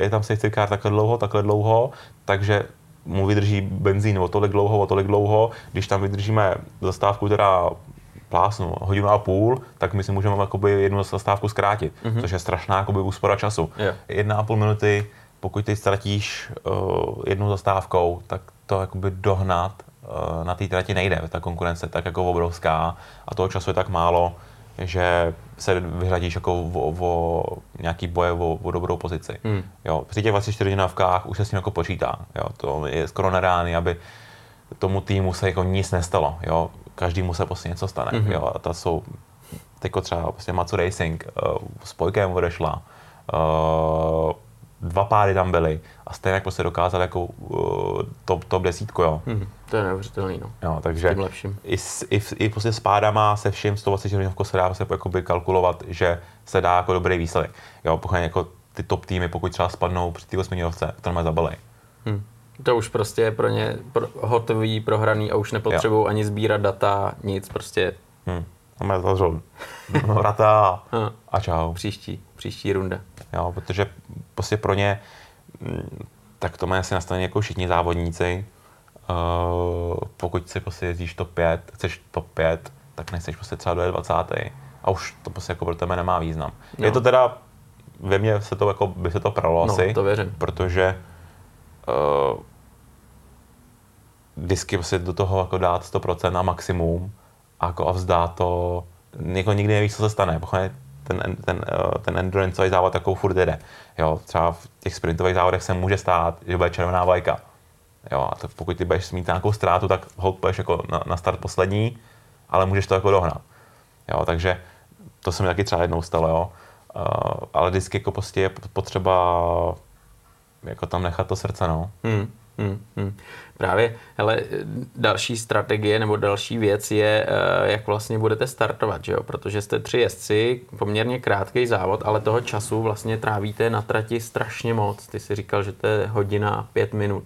je tam safety car takhle dlouho, takhle dlouho, takže mu vydrží benzín o tolik dlouho, o tolik dlouho, když tam vydržíme zastávku, která plásnu hodinu a půl, tak my si můžeme jakoby jednu zastávku zkrátit, mm-hmm. což je strašná jakoby úspora času. Jo. Jedna a půl minuty, pokud ty ztratíš uh, jednou zastávkou, tak to jakoby dohnat na té trati nejde. Ta konkurence je tak jako obrovská a toho času je tak málo, že se vyhradíš jako o, o nějaký boje o, o dobrou pozici. Hmm. Jo, při těch 24 hodinovkách už se s tím jako počítá. Jo, to je skoro nereálný, aby tomu týmu se jako nic nestalo. Jo. Každému se prostě něco stane. Mm-hmm. Jo. A ta jsou teďko třeba prostě Matsu Racing uh, s Pojkem odešla, uh, dva páry tam byly a stejně prostě dokázal jako uh, top, top desítku, jo. Mm-hmm. To je neuvěřitelný, no. Jo, takže i, s, i, i prostě s pádama se vším 120 hodinovkou se dá se jakoby kalkulovat, že se dá jako dobrý výsledek. Jo, pokud jako ty top týmy, pokud třeba spadnou při té 8 to má zabalej. Hmm. To už prostě je pro ně pro, hotový, prohraný a už nepotřebují ani sbírat data, nic, prostě. Hmm. Máme zavřel vrata a, a čau. Příští, příští runda. Jo, protože prostě pro ně, mm, tak to mají asi nastavené jako všichni závodníci. Uh, pokud si prostě jezdíš top 5, chceš top 5, tak nechceš prostě třeba do 20. A už to prostě jako pro tebe nemá význam. No. Je to teda, ve mně se to jako, by se to pralo no, asi. to věřím. Protože uh, vždycky prostě do toho jako dát 100% na maximum a, jako a vzdát to, jako nikdy nevíš, co se stane. Pochopně ten, ten, eh, ten endurance závod takovou furt jede. Jo, třeba v těch sprintových závodech se může stát, že bude červená vlajka. Jo, a to pokud ty budeš mít nějakou ztrátu, tak hold půjdeš jako na, na, start poslední, ale můžeš to jako dohnat. Jo, takže to se mi taky třeba jednou stalo, jo. Uh, ale vždycky jako prostě je potřeba jako tam nechat to srdce, no. Hmm, hmm, hmm. Právě, hele, další strategie nebo další věc je, eh, jak vlastně budete startovat, že jo? protože jste tři jezdci, poměrně krátký závod, ale toho času vlastně trávíte na trati strašně moc. Ty si říkal, že to je hodina a pět minut.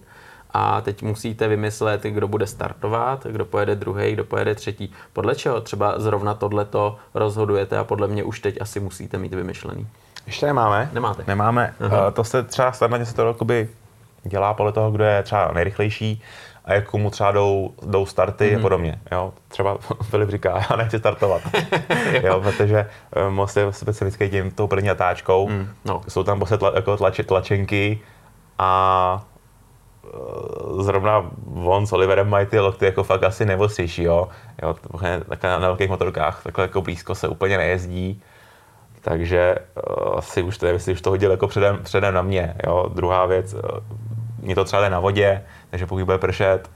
A teď musíte vymyslet, kdo bude startovat, kdo pojede druhý, kdo pojede třetí. Podle čeho třeba zrovna tohleto rozhodujete a podle mě už teď asi musíte mít vymyšlený. Ještě nemáme. Nemáte. Nemáme. Uh, to se třeba snadně se to jakoby dělá podle toho, kdo je třeba nejrychlejší a jak komu třeba jdou, jdou starty mm-hmm. a mhm. podobně. Jo? Třeba (laughs) Filip říká, já nechci startovat, (laughs) jo, protože um, most je specifický tím tou první natáčkou, mm, no. jsou tam prostě tla, jako tlač, tlačenky a uh, zrovna on s Oliverem mají ty lokty jako fakt asi nejostřejší, jo. jo takhle na, na velkých motorkách takhle jako blízko se úplně nejezdí, takže uh, asi už to je, už to hodil jako předem, předem na mě, jo. Druhá věc, mě to třeba jde na vodě, takže pokud bude pršet,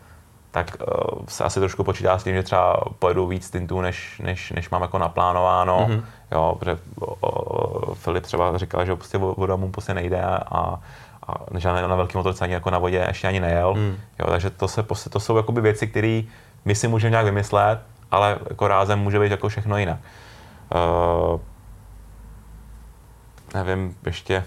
tak uh, se asi trošku počítá s tím, že třeba pojedu víc stintů, než, než, než mám jako naplánováno. Mm-hmm. Jo, protože uh, Filip třeba říkal, že prostě voda mu prostě nejde a, a žádný na velký motorce ani jako na vodě ještě ani nejel. Mm. Jo, takže to, se, prostě, to jsou jakoby věci, které my si můžeme nějak vymyslet, ale jako rázem může být jako všechno jinak. Uh, nevím, ještě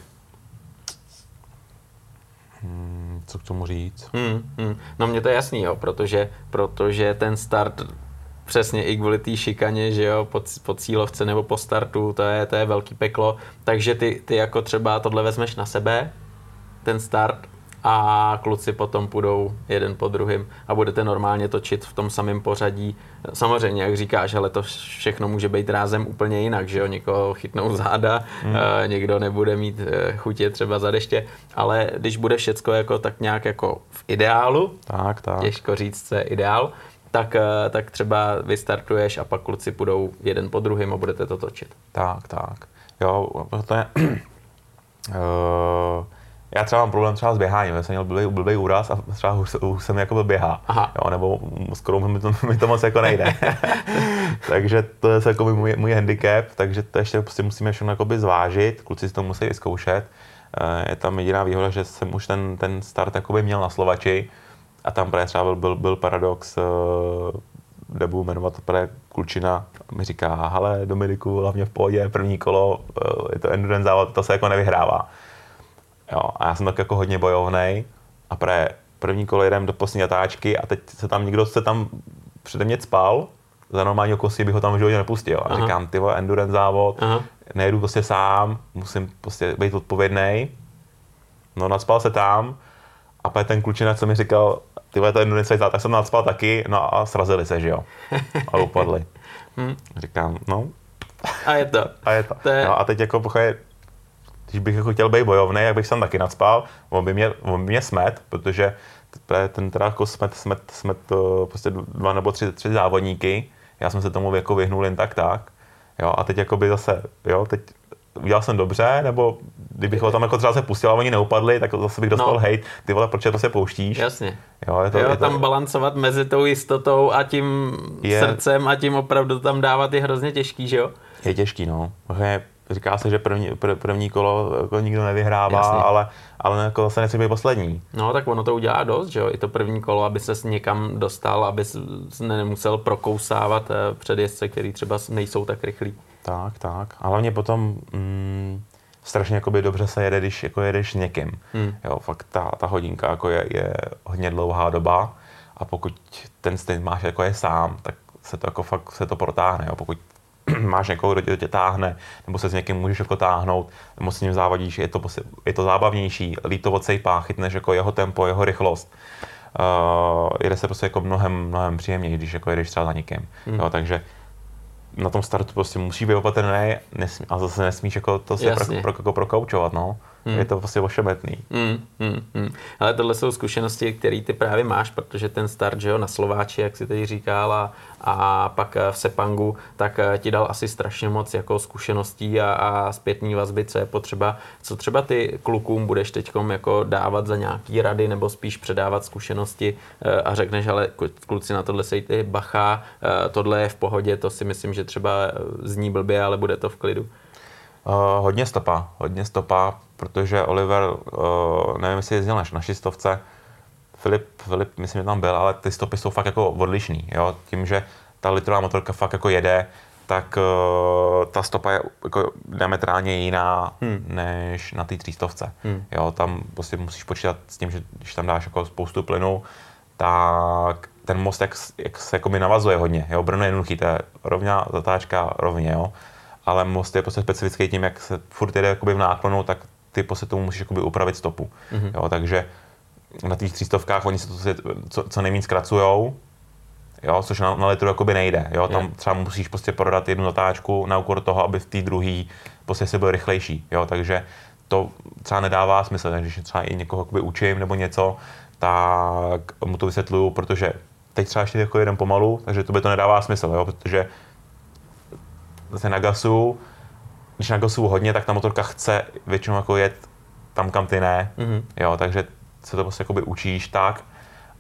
Hmm, co k tomu říct? Hmm, hmm. No mně to je jasný, jo, protože, protože ten start přesně i kvůli té šikaně, že jo, po, po cílovce nebo po startu, to je, to je velký peklo, takže ty, ty jako třeba tohle vezmeš na sebe, ten start, a kluci potom půjdou jeden po druhém a budete normálně točit v tom samém pořadí. Samozřejmě, jak říkáš, ale to všechno může být rázem úplně jinak, že jo, někoho chytnou záda, hmm. uh, někdo nebude mít uh, chutě třeba za deště, ale když bude všecko jako tak nějak jako v ideálu, tak, tak. těžko říct, co je ideál, tak, uh, tak třeba vystartuješ a pak kluci půjdou jeden po druhém a budete to točit. Tak, tak. Jo, to je... uh (clears throat) já třeba mám problém třeba s běháním, já jsem měl blbý, blbý úraz a třeba už, už se mi jako běhá, Aha. jo, nebo skoro mi to, mi to moc jako nejde. (laughs) takže to je jako můj, můj handicap, takže to ještě prostě musíme všechno zvážit, kluci si to musí vyzkoušet. Eh, je tam jediná výhoda, že jsem už ten, ten start měl na Slovači a tam právě třeba byl, byl, byl paradox, eh, nebudu jmenovat právě Klučina, mi říká, hele Dominiku, hlavně v pohodě, první kolo, eh, je to endurance závod, to se jako nevyhrává. Jo, a já jsem tak jako hodně bojovný a pre první kolo jdem do poslední natáčky a teď se tam někdo se tam přede mě spal, za normální okolnosti bych ho tam v životě nepustil. A Aha. říkám, ty vole, endurance závod, Aha. nejedu prostě sám, musím prostě být odpovědný. No, nadspal se tam a pak ten klučina, co mi říkal, ty vole, to endurance závod, tak jsem nadspal taky, no a srazili se, že jo. A upadli. (laughs) Hmm. Říkám, no. A je to. A je to. to je... No a teď jako pochopit, když bych jako chtěl být bojovný, jak bych se tam taky nadspal, on by mě, on by mě smet, protože ten teda jako smet, smet, smet eh, prostě dva nebo tři, tři závodníky, já jsem se tomu jako vyhnul jen tak tak, jo, a teď jako by zase, jo, teď udělal jsem dobře, nebo kdybych ho tam jako třeba se pustil a oni neupadli, tak zase bych dostal no. hate, ty vole, proč to se pouštíš? Jasně. Jo, je to, jo je tam to... balancovat mezi tou jistotou a tím je... srdcem a tím opravdu tam dávat je hrozně těžký, že jo? Je těžký, no. Říká se, že první, pr, první kolo jako nikdo nevyhrává, Jasně. ale, ale jako zase nechci být poslední. No tak ono to udělá dost, že jo, i to první kolo, aby se někam dostal, aby se nemusel prokousávat eh, předjezdce, který třeba nejsou tak rychlí. Tak, tak. A hlavně potom mm, strašně jakoby dobře se jede, když jako jedeš s někým. Hmm. Jo, fakt ta, ta hodinka jako je, je hodně dlouhá doba a pokud ten stejn máš jako je sám, tak se to jako fakt se to protáhne. Jo. Pokud (clears throat) máš někoho, kdo tě táhne, nebo se s někým můžeš jako táhnout, nebo s ním závodíš, je to, je to zábavnější, líp to odsejpá, chytneš jako jeho tempo, jeho rychlost. Uh, jede se prostě jako mnohem, mnohem příjemněji, když jako jedeš třeba za někým. Hmm. Jo, takže na tom startu prostě musí být opatrný nesmí, a zase nesmíš jako to se pro, pro, jako prokoučovat, no. Hmm. Je to prostě ošemetný. Hmm, hmm, hmm. Ale tohle jsou zkušenosti, které ty právě máš, protože ten start, že jo, na Slováči, jak si teď říkal, a, a pak v Sepangu, tak eh, ti dal asi strašně moc jako zkušeností a, a zpětní vazby, co je potřeba. Co třeba ty klukům budeš teď jako dávat za nějaký rady, nebo spíš předávat zkušenosti eh, a řekneš, ale kluci na tohle sejte bacha, eh, tohle je v pohodě, to si myslím, že třeba zní blbě, ale bude to v klidu. Uh, hodně stopa, hodně stopa, protože Oliver, uh, nevím, jestli jezdil na, na šistovce, Filip, Filip, myslím, že tam byl, ale ty stopy jsou fakt jako odlišný, jo? tím, že ta litrová motorka fakt jako jede, tak uh, ta stopa je jako diametrálně jiná hmm. než na té třístovce. Hmm. Jo, tam prostě musíš počítat s tím, že když tam dáš jako spoustu plynu, tak ten most jak, jak se jako navazuje hodně. Jo, Brno je jednoduchý, to je rovná zatáčka rovně, jo ale most je prostě specifický tím, jak se furt jede jakoby v náklonu, tak ty prostě tomu musíš jakoby upravit stopu. Mm-hmm. Jo, takže na těch třístovkách oni se to co, co nejméně zkracujou, jo, což na, na litru jakoby nejde. Jo, tam yeah. třeba musíš prostě prodat jednu zatáčku na úkor toho, aby v té druhé prostě se byl rychlejší. Jo, takže to třeba nedává smysl, takže když třeba i někoho jakoby učím nebo něco, tak mu to vysvětluju, protože teď třeba ještě jako jeden pomalu, takže to by to nedává smysl, jo, protože zase na gasu, když na gasu hodně, tak ta motorka chce většinou jako jet tam, kam ty ne. Mm-hmm. Jo, takže se to prostě jakoby učíš tak,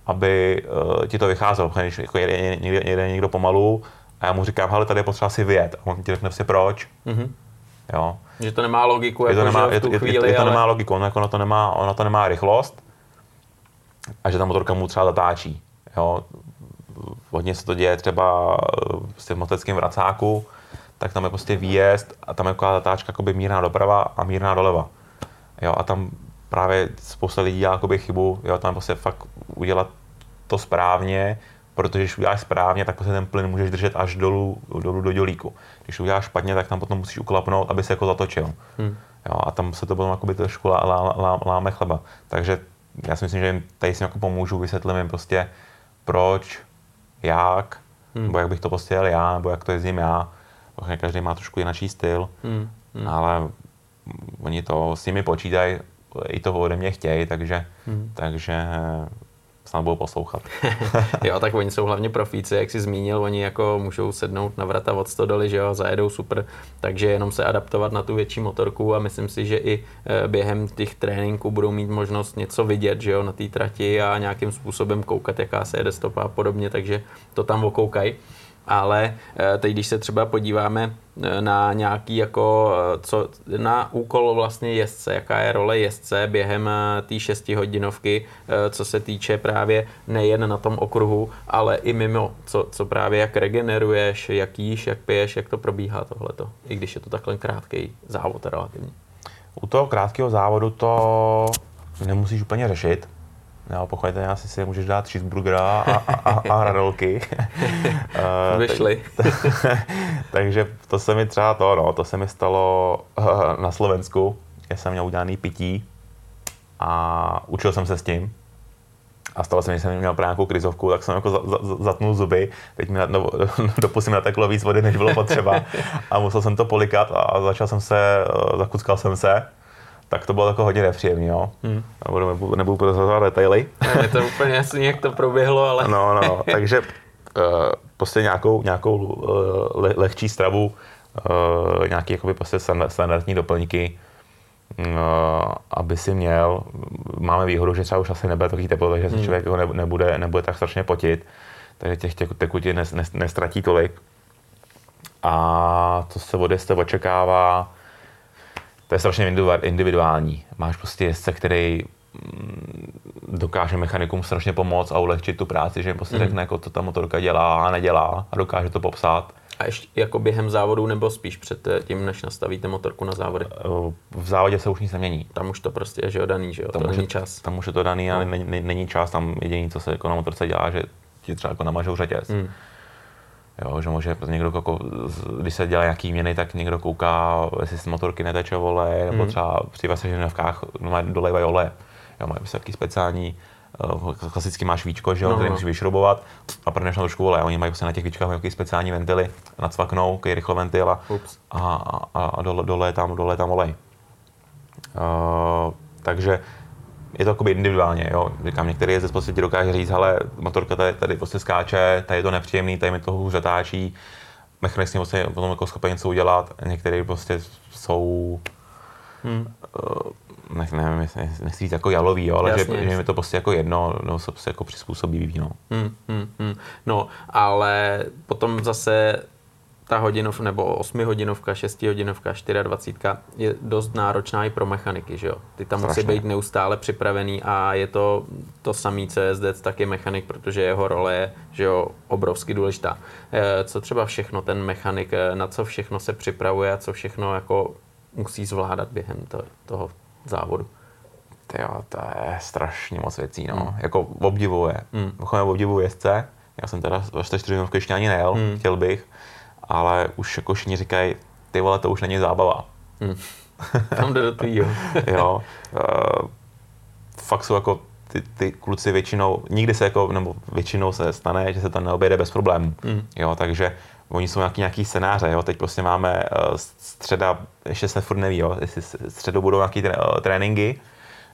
aby uh, ti to vycházelo. Když jako jede, jede, jede někdo pomalu a já mu říkám, hele, tady je potřeba si vyjet. A on ti řekne prostě proč. Mm-hmm. Jo. Že to nemá logiku, je to, jako, nemá, že v tu je, chvíli, je, je, to ale... nemá logiku, ono, jako na to nemá, ono to nemá rychlost a že ta motorka mu třeba zatáčí. Jo. Hodně se to děje třeba eh, v moteckém vracáku, tak tam je prostě výjezd a tam je taková zatáčka jakoby mírná doprava a mírná doleva. Jo, a tam právě spousta lidí dělá jakoby chybu, jo, tam prostě fakt udělat to správně, protože když uděláš správně, tak prostě ten plyn můžeš držet až dolů, dolů do dělíku. Když uděláš špatně, tak tam potom musíš uklapnout, aby se jako zatočil. Hmm. Jo, a tam se to potom jakoby trošku lá, lá, lá, láme chleba. Takže já si myslím, že jim tady si jako pomůžu, vysvětlím jim prostě proč, jak, hmm. nebo jak bych to prostě jel já, nebo jak to jezdím já, každý má trošku jiný styl, hmm, hmm. ale oni to s nimi počítají, i to ode mě chtějí, takže, hmm. takže snad budou poslouchat. (laughs) jo, tak oni jsou hlavně profíci, jak jsi zmínil, oni jako můžou sednout na vrata od stodoly, že jo, zajedou super, takže jenom se adaptovat na tu větší motorku a myslím si, že i eh, během těch tréninků budou mít možnost něco vidět, že jo, na té trati a nějakým způsobem koukat, jaká se jede stopa a podobně, takže to tam okoukají ale eh, teď, když se třeba podíváme eh, na nějaký jako, eh, co, na úkol vlastně jezdce, jaká je role jezdce během té šestihodinovky, co se týče právě nejen na tom okruhu, ale i mimo, co, co právě jak regeneruješ, jak jíš, jak piješ, jak to probíhá tohleto, i když je to takhle krátký závod relativně. U toho krátkého závodu to nemusíš úplně řešit, Jo, pochopitelně asi si můžeš dát cheeseburgera a, a, a hranolky. (laughs) Eh, Vyšli. (laughs) takže to se mi třeba to, no, to se mi stalo uh, na Slovensku, kde jsem měl udělaný pití a učil jsem se s tím. A stalo se mi, že jsem měl právě nějakou krizovku, tak jsem jako za, za, zatnul zuby. Teď mi na, no, (laughs) dopustím nateklo víc vody, než bylo potřeba. A musel jsem to polikat a začal jsem se, eh, zakuckal jsem se. Tak to bylo jako hodně nepříjemné, jo. Hmm. Nebudu, nebudu prozrazovat detaily. Je to úplně jasný, jak to proběhlo, ale... No, no, takže uh, prostě nějakou, nějakou uh, le, lehčí stravu, uh, nějaký jakoby prostě standardní doplňky, uh, aby si měl. Máme výhodu, že třeba už asi nebude takový teplo, takže se hmm. člověk jako nebude, nebude tak strašně potit, takže těch, tekutin nes, nes, nestratí tolik. A co se od očekává, to je strašně individuální. Máš prostě jezdce, který mm, dokáže mechanikům strašně pomoct a ulehčit tu práci, že jim prostě mm. řekne, jako, co ta motorka dělá a nedělá a dokáže to popsat. A ještě jako během závodu nebo spíš před tím, než nastavíte motorku na závody? V závodě se už nic nemění. Tam už to prostě je že daný, že jo? Tam to není je, čas. Tam už je to daný, ale no. není, není čas. Tam jediné, co se jako na motorce dělá, že ti třeba jako namažou řetěz. Mm. Jo, že může někdo, jako, když se dělá nějaký měny, tak někdo kouká, jestli z motorky neteče olej, nebo mm. třeba při vasežinovkách dolejvají olej. Jo, mají taky speciální, uh, klasicky máš víčko, že jo, no, který no. musíš vyšrobovat a prdneš na trošku olej. Oni mají prostě na těch víčkách nějaký speciální ventily, nacvaknou, který rychloventil a, a, a, a dole, dole, tam, dole tam olej. Uh, takže je to jakoby individuálně, jo. Říkám, některý jezdec prostě ti dokáže říct, hele, motorka tady, tady prostě skáče, tady je to nepříjemný, tady mi to hůř zatáčí, mechanik s ním prostě potom jako schopen něco udělat, některý prostě jsou, hmm. uh, ne, nevím, nechci říct jako jalový, jo, ale jasně, že, jasně. že mi to prostě jako jedno, no, se prostě jako přizpůsobí no. Hmm, hmm, hmm. No, ale potom zase ta hodinov, nebo 8 hodinovka, 6 hodinovka, 24 je dost náročná i pro mechaniky, že jo? Ty tam Strašně. musí být neustále připravený a je to to samý, co jezdec, tak je mechanik, protože jeho role je, že jo, obrovsky důležitá. Eh, co třeba všechno ten mechanik, eh, na co všechno se připravuje a co všechno jako musí zvládat během to, toho závodu? Jo, to je strašně moc věcí, no. Hmm. Jako obdivuje. Hmm. obdivuje jezdce. Já jsem teda ve 4 ještě ani nejel, hmm. chtěl bych ale už jako všichni říkají, ty vole, to už není zábava. Hmm. (laughs) Tam jde do tvýho. jo. (laughs) Uh, fakt jsou jako ty, ty kluci většinou, nikdy se jako, nebo většinou se stane, že se to neobejde bez problémů. Hmm. Jo, takže oni jsou nějaký, nějaký scénáře, jo. teď prostě máme uh, středa, ještě se furt neví, jo. jestli středu budou nějaký tré, uh, tréninky,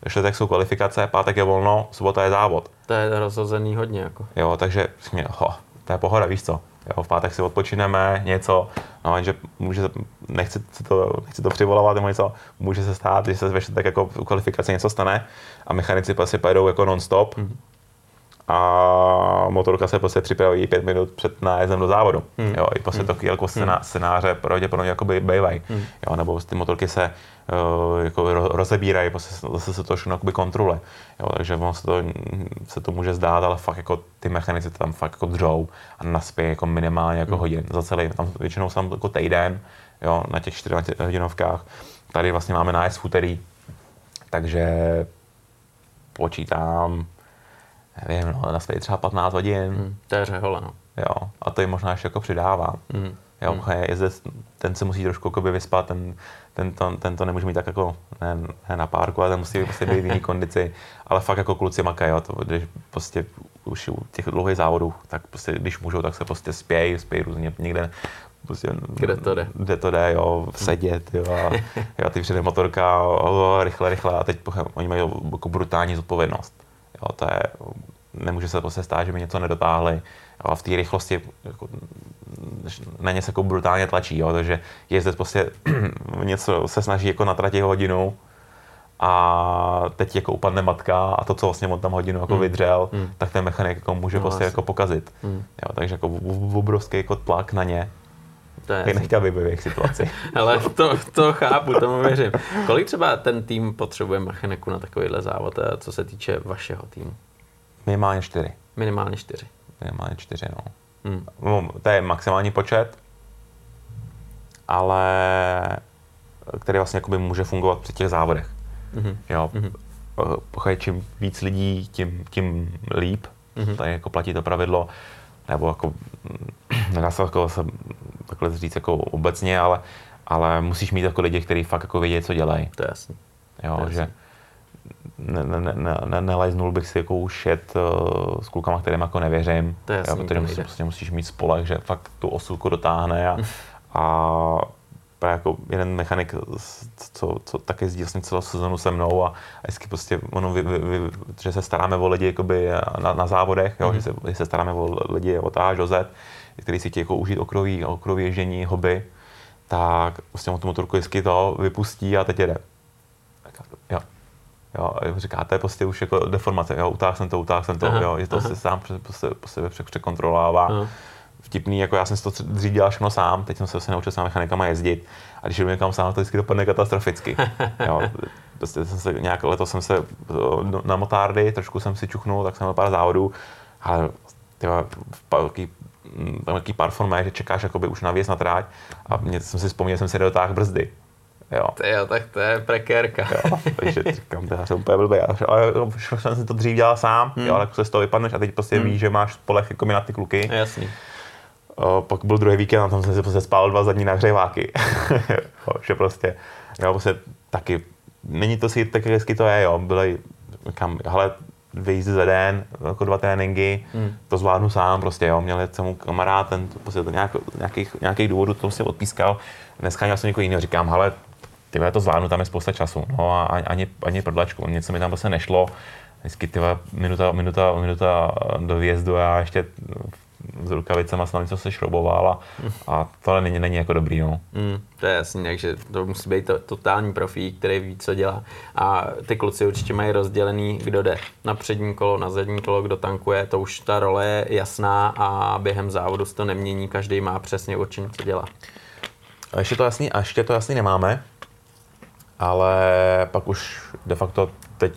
čtvrtek jsou kvalifikace, pátek je volno, sobota je závod. To je rozhozený hodně. Jako. Jo, takže ho, to je pohoda, víš co. Jo, v pátek si odpočineme, něco, no, že může, nechci, to, nechci to přivolávat nebo něco, může se stát, že se ve tak jako v kvalifikaci něco stane a mechanici prostě pojedou jako non-stop mm. A motorka se prostě připraví pět minut před nájezdem do závodu. Mm. Jo, i prostě mm. takový jako scénáře, scénáře pravděpodobně jako bývají. Mm. Jo, nebo ty motorky se uh, jako rozebírají, prostě zase se to všechno kontrole. Jo, takže ono se to, se to může zdát, ale fakt jako ty mechanici tam fakt jako dřou a naspějí jako minimálně jako mm. hodin za celý, tam většinou jsem jako týden, jo, na těch 4 hodinovkách. Tady vlastně máme nájezd v úterý, takže počítám, nevím, no, naspějí třeba 15 hodin. Mm, to je řehole, no. Jo, a to jim možná ještě jako přidává. Mm. Jo, hmm. jezdec, ten se musí trošku jako vyspat, ten, ten, to, ten to nemůže mít tak jako ne, ne na párku, ale ten musí prostě být v jiný (laughs) kondici. Ale fakt jako kluci makají, jo, to, když prostě už u těch dlouhých závodů, tak prostě když můžou, tak se prostě spějí, spějí různě někde Prostě, kde to jde. Kde to jde, jo, sedět, jo, a, (laughs) jo, ty přijde motorka, o, rychle, rychle, a teď oni mají jako brutální zodpovědnost. Jo, to je, nemůže se prostě stát, že by něco nedotáhli, a v té rychlosti jako, na ně se jako brutálně tlačí, jo, takže jezdec prostě (clears throat) něco se snaží jako natratit hodinu a teď jako upadne matka a to, co vlastně on tam hodinu jako mm. vydřel, mm. tak ten mechanik jako může no, prostě jako pokazit. Mm. Jo, takže jako obrovský jako tlak na ně. To je nechtěl být v jejich situaci. (laughs) Ale to, to chápu, tomu věřím. Kolik třeba ten tým potřebuje mechaniku na takovýhle závod, co se týče vašeho týmu? Minimálně čtyři. Minimálně čtyři. Minimálně čtyři, no. Hmm. No, to je maximální počet, ale který vlastně jakoby může fungovat při těch závodech. Mm-hmm. Jo, mm-hmm. čím víc lidí, tím, tím líp. Mm-hmm. Tady jako platí to pravidlo, nebo jako, (clears throat) nedá se jako se, takhle říct jako obecně, ale, ale musíš mít jako lidi, kteří fakt jako vědí, co dělají. To je jasný. Jo, to je že ne, ne, ne, ne, nelajznul bych si jako už jet uh, s klukama, kterým jako nevěřím. To je jasný, jo, protože to musí, prostě musíš mít spolek, že fakt tu osilku dotáhne a, (laughs) a právě jako jeden mechanik, co, co taky jezdí vlastně celou sezonu se mnou a, a vždycky prostě ono, vy, vy, vy, že se staráme o lidi jakoby na, na závodech, jo, že, se, že se staráme o lidi od A až do Z, který si chtějí jako užít okrový, okrový ježdění, hobby, tak prostě on tu motorku vždycky to vypustí a teď jede. Jo. Jo, a říká, to je prostě už jako deformace, jo, utáhl jsem to, utáhl jsem to, Aha, jo, je to aha. se sám po sebe, po sebe pře- překontrolovává. Aha. Vtipný, jako já jsem si to dřív dělal všechno sám, teď jsem se vlastně naučil s mechanikama jezdit a když jdu někam sám, to vždycky dopadne katastroficky. (laughs) jo, prostě jsem se nějak, letos jsem se o, do- na motárdy, trošku jsem si čuchnul, tak jsem měl pár závodů, ale mm, tam takový pár formé, že čekáš jakoby už na věc na tráť a mě, jsem si vzpomněl, že jsem si dotáhl brzdy. Jo. To jo, tak to je prekérka. Jo, takže říkám, to je úplně blbý. Ale jsem si to dřív dělal sám, hmm. jo, ale se z toho vypadneš a teď prostě hmm. víš, že máš spolech jako na ty kluky. Jasný. O, pak byl druhý víkend a tam jsem si prostě spál dva zadní nahřeváky. (laughs) jo, že prostě, jo, prostě taky, není to si tak hezky to je, jo, byly, kam, hele, dvě jízdy za den, jako dva tréninky, hmm. to zvládnu sám prostě, jo, měl jet mu kamarád, ten to prostě to nějak, nějakých, nějakých důvodů to prostě odpískal, dneska měl jsem někoho jiného, říkám, hele, ty to zvládnu, tam je spousta času, no a ani- ani, prodlačku, něco mi tam prostě nešlo, vždycky ty minuta, minuta, minuta do výjezdu a já ještě s rukavicema jsem něco se šrouboval a, a tohle není, není jako dobrý, no. Mm, to je jasný, takže to musí být to, totální profík, který ví, co dělá. A ty kluci určitě mají rozdělený, kdo jde na přední kolo, na zadní kolo, kdo tankuje, to už ta role je jasná a během závodu se to nemění, každý má přesně určený, co dělá. A ještě to jasný, a ještě to jasný nemáme, ale pak už de facto teď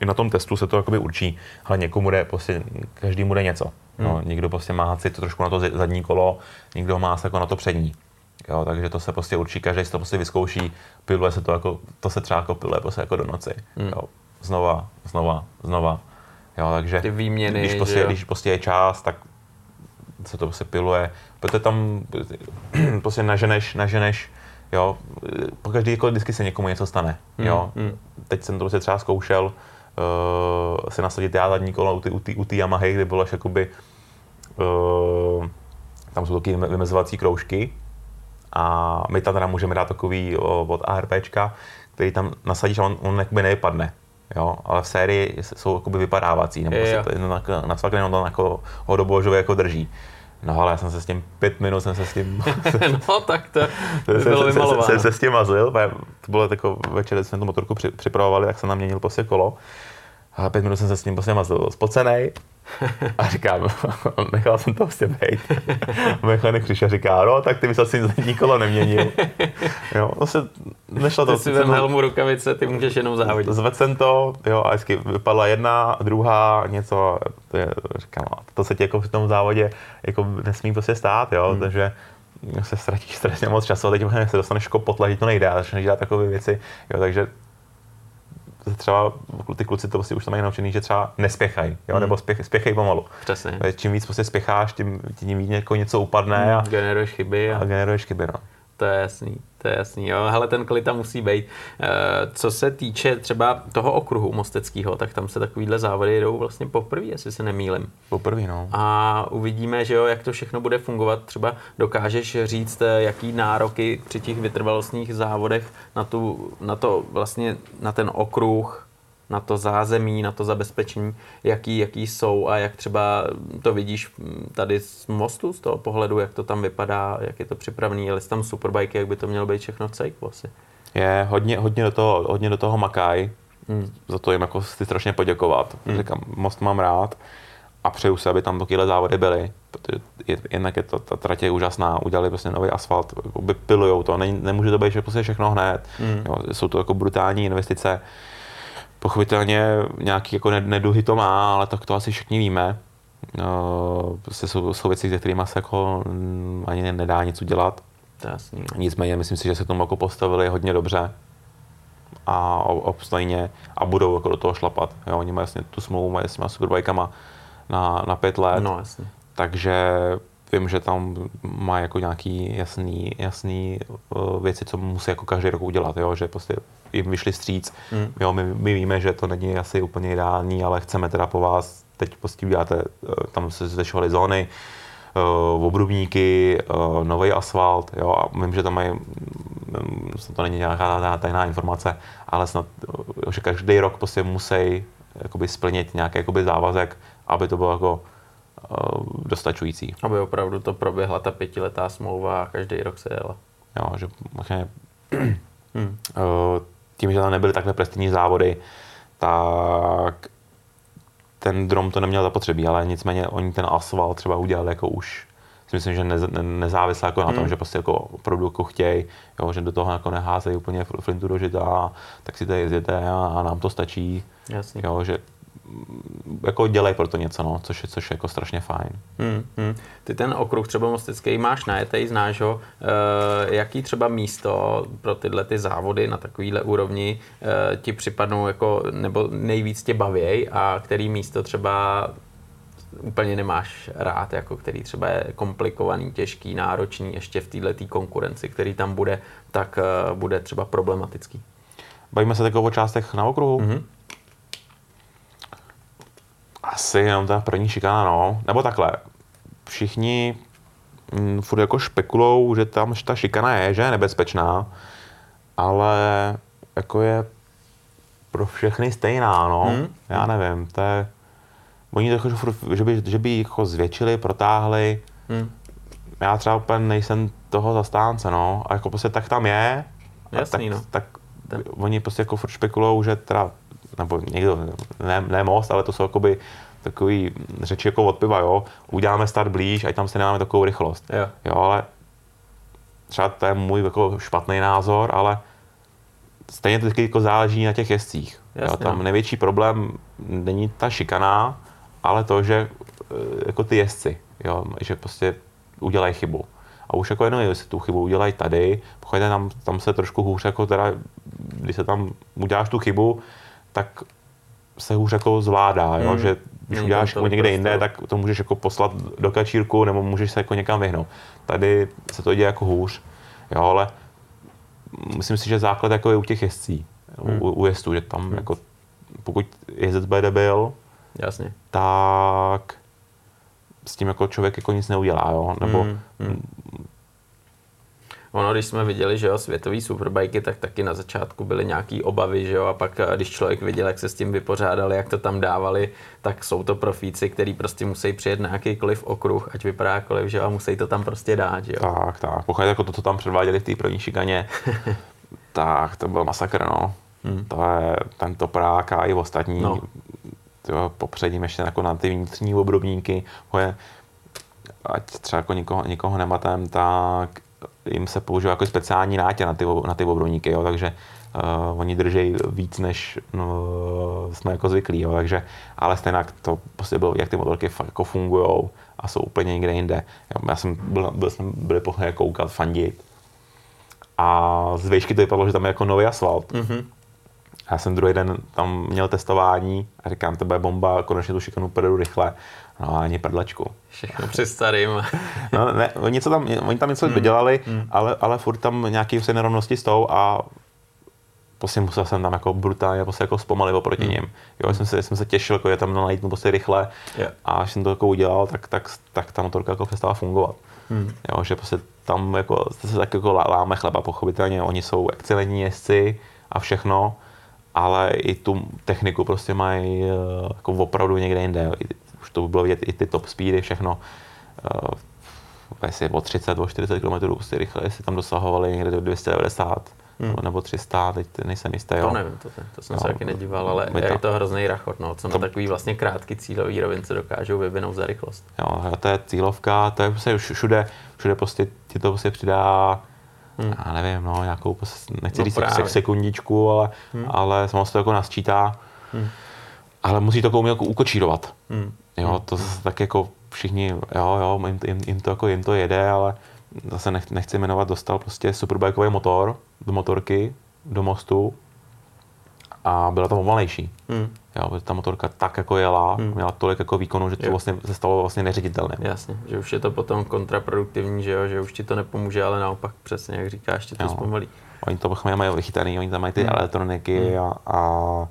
i na tom testu se to jakoby určí, ale někomu jde prostě, každý mu jde něco. No, někdo prostě má si to trošku na to zadní kolo, někdo má se jako na to přední. Jo, takže to se prostě určí, každý si to prostě vyzkouší, piluje se to jako, to se třeba jako piluje prostě jako do noci. Jo, znova, znova, znova. Jo, takže Ty výměny, když prostě, jo? když prostě je čas, tak se to prostě piluje, protože tam prostě naženeš, naženeš, jo, po každý jako vždycky se někomu něco stane, jo. mm. Teď jsem to prostě třeba zkoušel uh, si nasadit já zadní kolo u té u u Yamahy, kde bylo až jakoby, uh, tam jsou taky vymezovací kroužky a my tam teda můžeme dát takový o, od ARPčka, který tam nasadíš a on, on jakoby nevypadne. Jo, ale v sérii jsou jakoby vypadávací, nebo Jo, se to na, na cvakne, on to jako ho dobožově jako drží. No ale já jsem se s tím pět minut, jsem se s tím (laughs) no tak to (laughs) by jsem, bylo vymalováno. jsem se s tím mazlil, protože to bylo jako večer, když jsme tu motorku při, připravovali, tak jsem tam měnil prostě kolo. A pět minut jsem se s tím prostě mazlil, spocenej. A říkám, (laughs) nechal jsem to prostě být. (laughs) Mechanik přišel a říká, no tak ty bys asi zadní kolo neměnil. Jo, no se, nešlo to. Ty si vem helmu rukavice, ty můžeš jenom závodit. Zvedl jsem to, jo, a vždycky vypadla jedna, druhá, něco, to je, říkám, to se ti jako při tom závodě jako nesmí prostě stát, jo, hmm. takže se ztratíš strašně moc času a teď se dostaneš jako potlačit, to nejde, a začneš dělat takové věci, jo, takže třeba ty kluci to prostě už tam mají naučený, že třeba nespěchají, jo, Hmm. nebo spěch, spěchej pomalu. Přesně. Čím víc prostě spěcháš, tím, tím víc něco upadne a, Generuješ chyby a a generuješ chyby, no. To je jasný, to je jasný. Jo, hele, ten klid tam musí být. E, co se týče třeba toho okruhu mosteckého, tak tam se takovýhle závody jedou vlastně poprvé, jestli se nemýlim. Poprvé, no. A uvidíme, že jo, jak to všechno bude fungovat. Třeba dokážeš říct, eh, jaký nároky při těch vytrvalostních závodech na, tu, na to vlastně, na ten okruh, na to zázemí, na to zabezpečení, jaký, jaký jsou a jak třeba to vidíš mm, tady z mostu, z toho pohledu, jak to tam vypadá, jak je to připravený, jeli tam superbike, jak by to mělo být všechno v cejku asi. je hodně, hodně, do toho, hodně do toho makaj. Hmm. Za to jim jako chci strašně poděkovat. Hmm. Říkám, most mám rád a přeju si, aby tam takovéhle závody byly. Protože je, jednak je to, ta trať je úžasná, udělali prostě nový asfalt, pilujou to, ne, nemůže to být prostě všechno hned. Hmm. Jo, jsou to jako brutální investice. Pochopitelně nějaký jako ned- neduhy to má, ale tak to asi všichni víme. No, prostě jsou, jsou věci, se kterými se jako mm, ani nedá nic udělat. Jasný. Nicméně myslím si, že se tomu jako postavili hodně dobře a obstojně a budou jako do toho šlapat. Jo, oni mají jasně tu smlouvu mají s těma superbikama na, na pět let, No jasně. takže vím, že tam má jako nějaký jasný, jasný uh, věci, co musí jako každý rok udělat, jo? že prostě jim vyšli stříc. Hmm. Jo, my, my, víme, že to není asi úplně ideální, ale chceme teda po vás, teď prostě uděláte, uh, tam se zešovaly zóny, uh, obrubníky, uh, nový asfalt, jo, a vím, že tam mají, um, to není nějaká tajná informace, ale snad, uh, že každý rok prostě musí jakoby splnit nějaký jakoby závazek, aby to bylo jako dostačující. Aby opravdu to proběhla ta pětiletá smlouva a každý rok se jela. Jo, že vlastně, hmm. uh, tím, že tam nebyly takhle prestižní závody, tak ten drom to neměl zapotřebí, ale nicméně oni ten asfalt třeba udělali jako už si myslím, že nez, ne, nezávisle jako hmm. na tom, hmm. že prostě jako opravdu jako chtějí, jo, že do toho jako neházejí úplně flintu do žita, tak si tady jezdíte a, a nám to stačí. Jasně. Jo, že jako dělej pro to něco, no, což, je, což je jako strašně fajn. Hmm, hmm. Ty ten okruh třeba mostický máš najetej, znáš ho. E, jaký třeba místo pro tyhle ty závody na takovýhle úrovni e, ti připadnou jako, nebo nejvíc tě bavěj a který místo třeba úplně nemáš rád, jako který třeba je komplikovaný, těžký, náročný, ještě v této konkurenci, který tam bude, tak uh, bude třeba problematický. Bavíme se takové o částech na okruhu? Mm-hmm. Asi jenom ta první šikana, no. Nebo takhle. Všichni mm, furt jako špekulou, že tam ta šikana je, že je nebezpečná, ale jako je pro všechny stejná, no. Mm. Já nevím, to je Oni to furt, že by, že by jako zvětšili, protáhli. Hmm. Já třeba úplně nejsem toho zastánce, no. A jako prostě tak tam je. Jasný, tak, no. tak Ten. oni prostě jako furt špekulujou, že teda, nebo někdo, ne, ne most, ale to jsou jakoby takový řeči jako od piva, jo. Uděláme start blíž, ať tam se nemáme takovou rychlost. Jo. jo ale třeba to je můj jako špatný názor, ale stejně to jako záleží na těch jezdcích. Jasně, jo, tam no. největší problém není ta šikaná, ale to, že eh, jako ty jezdci, jo, že prostě udělají chybu. A už jako jenom, jestli tu chybu udělají tady, pokud tam, tam se trošku hůř, jako teda, když se tam uděláš tu chybu, tak se hůř jako zvládá, jo, hmm. že když uděláš jako někde jinde, tak to můžeš jako poslat do kačírku nebo můžeš se jako někam vyhnout. Tady se to děje jako hůř, jo, ale myslím si, že základ jako je u těch jezdcí, hmm. u, u jezdců, že tam hmm. jako pokud jezdec bude debil, Jasně. tak s tím jako člověk jako nic neudělá, jo? Nebo mm, mm. Ono, když jsme viděli, že jo, světový superbajky, tak taky na začátku byly nějaký obavy, že jo, a pak eh, když člověk viděl, jak se s tím vypořádali, jak to tam dávali, tak jsou to profíci, který prostě musí přijet na jakýkoliv okruh, ať vypadá jakkoliv, že jo, a musí to tam prostě dát, že jo. Tak, tak, pokud jako to, co tam předváděli v té první šikaně, (laughs) tak to byl masakr, no. Hmm. To je ten toprák a i ostatní no tyjo, popředím ještě jako na ty vnitřní obrubníky, hoje, ať třeba jako nikoho, nikoho nematem, tak jim se používá jako speciální nátě na ty, na ty obrubníky, jo, takže uh, oni drží víc, než no, jsme jako zvyklí, jo, takže, ale stejně to prostě bylo, jak ty motorky fakt jako fungují a jsou úplně někde jinde. Já jsem byl, byl jsem byl pohled koukat, fandit a z výšky to vypadalo, že tam je jako nový asfalt. Mm-hmm. Já jsem druhý den tam měl testování a říkám, to bude bomba, konečně tu šikanu projedu rychle. No ani prdlačku. Všechno při starým. (laughs) no, ne, oni, co tam, oni tam něco hmm. dodělali, hmm. Ale, ale furt tam nějaké se nerovnosti jsou a prostě musel jsem tam jako brutálně prostě jako zpomalit oproti hmm. ním. Jo, jsem se, jsem se těšil, jako je tam najít prostě rychle yeah. a až jsem to jako udělal, tak, tak, tak ta motorka jako přestala fungovat. Hmm. Jo, že prostě tam jako, se tak jako láme chleba, pochopitelně, oni jsou excelentní jezdci a všechno, ale i tu techniku prostě mají eh, jako opravdu někde jinde. Už to bylo vidět i ty top speedy, všechno. Uh, jestli o 30, o 40 km prostě rychle, jestli tam dosahovali někde do 290 hmm. nebo 300, teď nejsem jistý. To nevím, to, to jsem jo, se taky nedíval, ale je to, to hrozný rachot, no, co to, na takový vlastně krátký cílový rovince dokážou vyvinout za rychlost. Jo, to je cílovka, to je prostě všude, všude prostě ti to prostě přidá hmm. já nevím, no, nějakou, nechci no říct právě. sekundičku, ale, hmm. ale samo se to jako nasčítá. Hmm. Ale musí to umět jako ukočírovat. Hmm. Jo, hmm. to hmm. tak jako všichni, jo, jo, jim, jim, jim, to, jako, jim to jede, ale zase nech, nechci jmenovat, dostal prostě superbikeový motor do motorky, do mostu a byla tam pomalejší. Hmm. Jo, ta motorka tak jako jela, Hmm. měla tolik jako výkonu, že to Jo. vlastně se stalo vlastně neředitelným. Jasně, že už je to potom kontraproduktivní, že jo, že už ti to nepomůže, ale naopak přesně, jak říkáš, tě to Jo. zpomalí. Oni to mají vychytaný, oni tam mají ty Hmm. elektroniky a, a,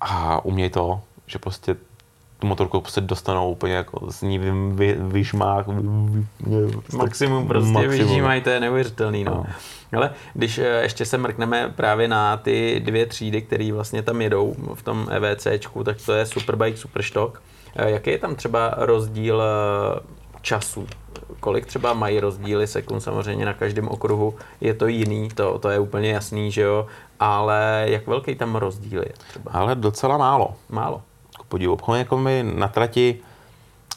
a umějí to, že prostě tu motorku prostě dostanou úplně jako z ní vy, vy, vyžmák. Vy, vy, Maximum prostě maximum. vyžímají, to je neuvěřitelný. No. No. Ale když eh, ještě se mrkneme právě na ty dvě třídy, které vlastně tam jedou v tom EVCčku, tak to je Superbike, Superstock. Eh, Jaký je tam třeba rozdíl eh, času? Kolik třeba mají rozdíly sekund samozřejmě na každém okruhu? Je to jiný, to, to je úplně jasný, že jo? Ale jak velký tam rozdíl je třeba? Ale docela málo. Málo. Podivu. Obchodně jako my na trati,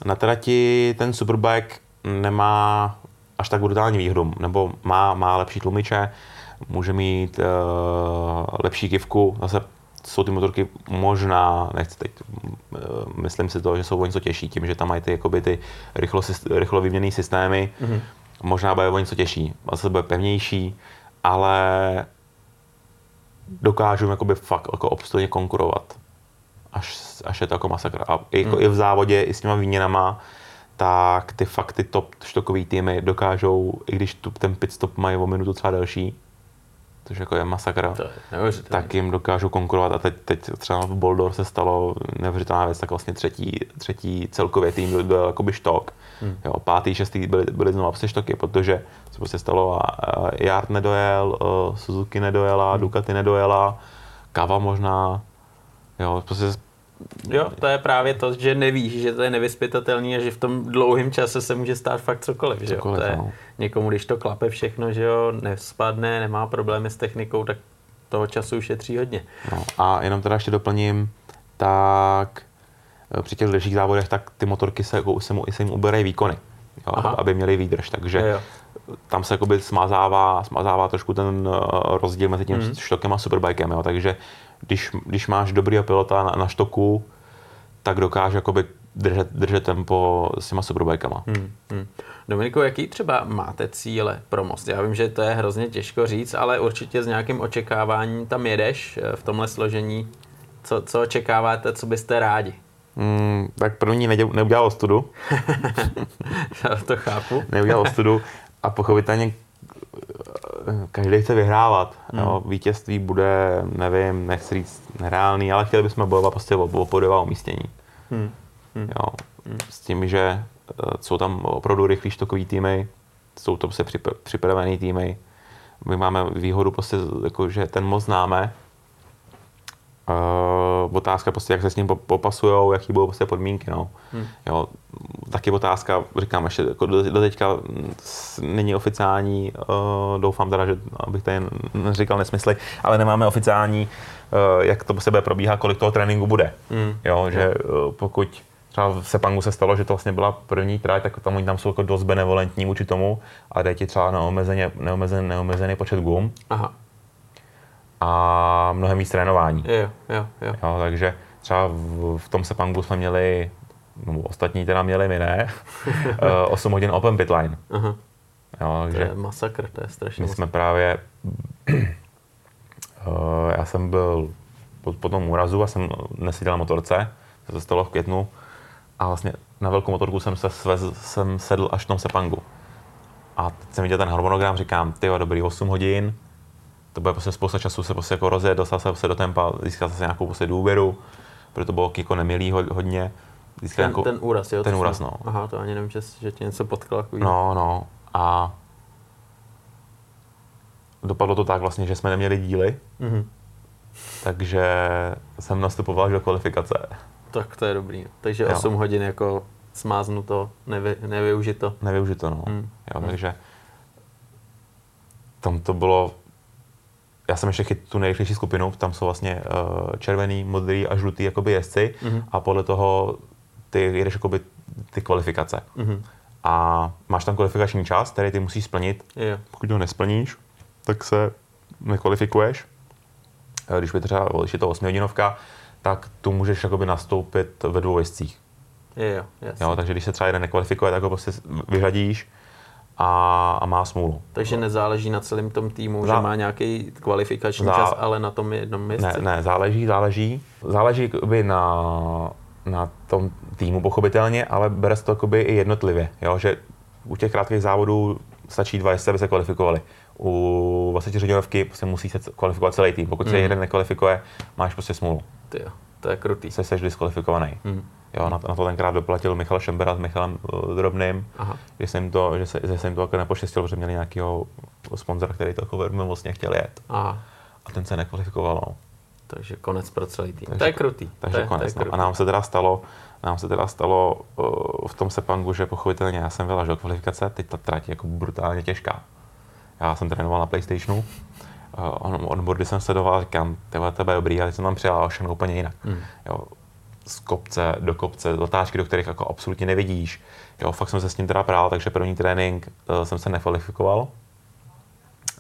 na trati ten Superbike nemá až tak brutální výhodu, nebo má, má lepší tlumiče, může mít uh, lepší kivku, zase jsou ty motorky možná, nechci teď, uh, myslím si to, že jsou o něco těžší tím, že tam mají ty, jakoby ty rychlo, rychlo vyměněné systémy, mm-hmm. možná bude o něco těžší, zase bude pevnější, ale dokážu jakoby fakt jako obstojně konkurovat až, až je to jako masakr. A i, jako Hmm. i v závodě, i s těma výměnama, tak ty fakt ty top štokový týmy dokážou, i když tu, ten pit stop mají o minutu třeba delší, což jako je masakr, To je tak jim dokážou konkurovat. A teď, teď třeba v Boldor se stalo neuvěřitelná věc, tak vlastně třetí, třetí celkově tým byl, byl jakoby štok. Hmm. Jo, pátý, šestý byly, byly znovu prostě štoky, protože se prostě stalo, a Yard nedojel, uh, Suzuki nedojela, hmm. Ducati nedojela, Kava možná, jo, prostě Jo, to je právě to, že nevíš, že to je nevyspytatelný a že v tom dlouhém čase se může stát fakt cokoliv, že jo. Cokoliv, to je no. někomu, když to klape všechno, že jo, nespadne, nemá problémy s technikou, tak toho času ušetří hodně. No, a jenom teda ještě doplním, tak eh, při těch dalších závodech, tak ty motorky se, jako, se, mu, se jim uberají výkony, jo, Aha. aby měly výdrž, takže Jo, jo. tam se jakoby smazává, smazává trošku ten eh, rozdíl mezi tím mm. štokem a superbikem, jo, takže když, když máš dobrýho pilota na, na štoku, tak dokáže jakoby držet, držet tempo s těma superbikama. Hmm, hmm. Dominiku, jaký třeba máte cíle pro most? Já vím, že to je hrozně těžko říct, ale určitě s nějakým očekáváním tam jedeš eh, v tomhle složení. Co, co očekáváte, co byste rádi? Mm, tak první neděl, neudělal ostudu, (laughs) Já to chápu. neudělal ostudu a pochopitelně každý chce vyhrávat. Hmm. Jo. Vítězství bude, nevím, nechci říct nereálný, ale chtěli bychom bojovat prostě o, o podová umístění. Hmm. Jo. S tím, že eh, jsou tam opravdu rychlí štokový týmy, jsou to prostě přip- připravený týmy. My máme výhodu prostě, jako, že ten most známe. Uh, otázka prostě, jak se s ním po- popasujou, jaký budou prostě podmínky, no. Hmm. Jo, taky otázka, říkám ještě, jako do, do teďka mm, není oficiální, uh, doufám teda, že abych tady neříkal nesmysly, ale nemáme oficiální, uh, jak to prostě bude probíhat, kolik toho tréninku bude. Hmm. Jo, že uh, pokud třeba v Sepangu se stalo, že to vlastně byla první trať, tak tam oni tam jsou jako dost benevolentní vůči tomu a dají ti třeba neomezeně, neomezený, neomezený počet gum Aha, a mnohem víc trénování. jo, jo, jo. Jo, takže třeba v, v tom Sepangu jsme měli, no, ostatní teda měli, my ne, (laughs) eh, 8 hodin open pit line. Aha. Jo, To takže je masakr, to je strašně my moc. jsme právě, eh, já jsem byl po, po tom úrazu a jsem neseděl na motorce, to se stalo v květnu a vlastně na velkou motorku jsem se svez, jsem sedl až v tom Sepangu. A teď jsem viděl ten harmonogram, říkám, ty jo, dobrý, 8 hodin, to bude prostě spousta času se prostě jako rozjet, dostat se prostě do tempa, získat se nějakou prostě důvěru, protože to bylo jako nemilý ho- hodně. Získat Ten, nějakou, ten úraz, jo? ten to úraz, no. Aha, to ani nevím, že, že tě něco potkalo. Takový. No, no. A dopadlo to tak vlastně, že jsme neměli díly, Mhm. takže jsem nastupoval až do kvalifikace. Tak to je dobrý. Takže Jo. 8 hodin jako smáznuto, nevy, nevyužito. Nevyužito, no. Hmm. Jo, takže tam to bylo, já jsem ještě chyt tu nejrychlejší skupinu, tam jsou vlastně uh, červený, modrý a žlutý jakoby jezdci Mhm. a podle toho ty jedeš jakoby ty kvalifikace. Mhm. A máš tam kvalifikační čas, který ty musíš splnit. Jo. Pokud ho nesplníš, tak se nekvalifikuješ. Když by třeba, když je to 8 hodinovka, tak tu můžeš jakoby nastoupit ve dvou jezdcích. Jo, jo, jasně. Jo, takže když se třeba jeden nekvalifikuje, tak ho prostě vyřadíš a, a má smůlu. Takže nezáleží na celém tom týmu, Zá- že má nějaký kvalifikační Zá- čas, ale na tom jednom Ne, městci. ne, záleží, záleží. Záleží jakoby na, na tom týmu pochopitelně, ale bere se to jakoby i jednotlivě, jo? že u těch krátkých závodů stačí dva, jestli aby se kvalifikovali. U vlastně řadovky prostě musí se kvalifikovat celý tým. Pokud se Mhm. jeden nekvalifikuje, máš prostě smůlu. Ty jo, to je krutý. Se seš diskvalifikovaný. Hmm. Jo, na, to, na to tenkrát doplatil Michal Šembera s Michalem uh, Drobným, Aha. že se jim to, že se, že se jim to jako nepoštěstilo, protože měli nějakého sponzora, který to jako velmi chtěl jet. Aha, A ten se nekvalifikoval. No. takže konec pro celý tým. Takže- to je krutý. Takže to je, konec. To je no. A nám se teda stalo, nám se teda stalo uh, v tom Sepangu, že pochopitelně já jsem vylažil kvalifikace, teď ta trať je jako brutálně těžká. Já jsem trénoval na PlayStationu, uh, on, onboardy jsem sledoval, říkám, tebe, tebe je dobrý, ale jsem tam přijel a úplně jinak. Hmm. Jo, z kopce do kopce, zatáčky, do kterých jako absolutně nevidíš. Jo, fakt jsem se s tím teda prál, takže první trénink uh, jsem se nekvalifikoval.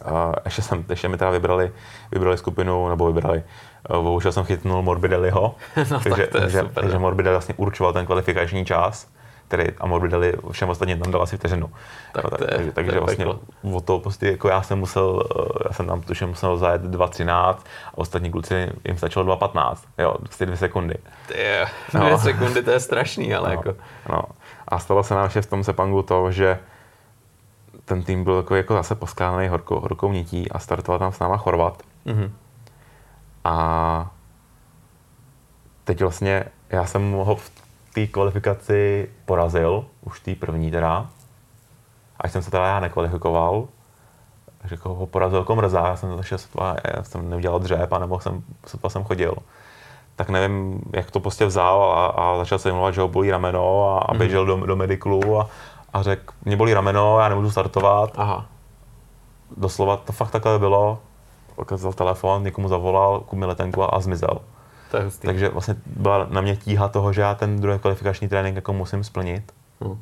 Uh, ještě, jsem, ještě mi teda vybrali, vybrali skupinu, nebo vybrali, uh, bohužel jsem chytnul Morbidelliho, (laughs) No, tak takže, to je takže, super, takže no. Morbidelli vlastně určoval ten kvalifikační čas, který, a Morbidelli všem ostatním tam dal asi vteřinu. Tak Jo, to je- takže, takže vlastně peklo. o to prostě jako já jsem musel, eh, já jsem tam tuším musel zajet 2.13 a ostatní kluci jim stačilo 2.15, jo, prostě dvě sekundy. Ty No. dvě sekundy, to je strašný, ale No, jako... no. A stalo se nám ještě v tom Sepangu to, že ten tým byl takový jako zase poskládaný horkou, horkou nití a startoval tam s náma Chorvat. Mhm. A teď vlastně já jsem ho v té kvalifikaci porazil, už té první teda. Až jsem se teda já nekvalifikoval, jako ho porazil jako mrzá, já jsem zašel sotva, já jsem neudělal dřep a nemohl jsem, sotva jsem chodil. Tak nevím, jak to prostě vzal a, a začal se mluvat, že ho bolí rameno a, a běžel do, do mediklu a, a řekl, mě bolí rameno, já nemůžu startovat. Aha, Doslova to fakt takhle bylo. Pak vzal telefon, někomu zavolal, kup mi letenku a, a zmizel. To je hustý. Takže vlastně byla na mě tíha toho, že já ten druhý kvalifikační trénink jako musím splnit. Hm.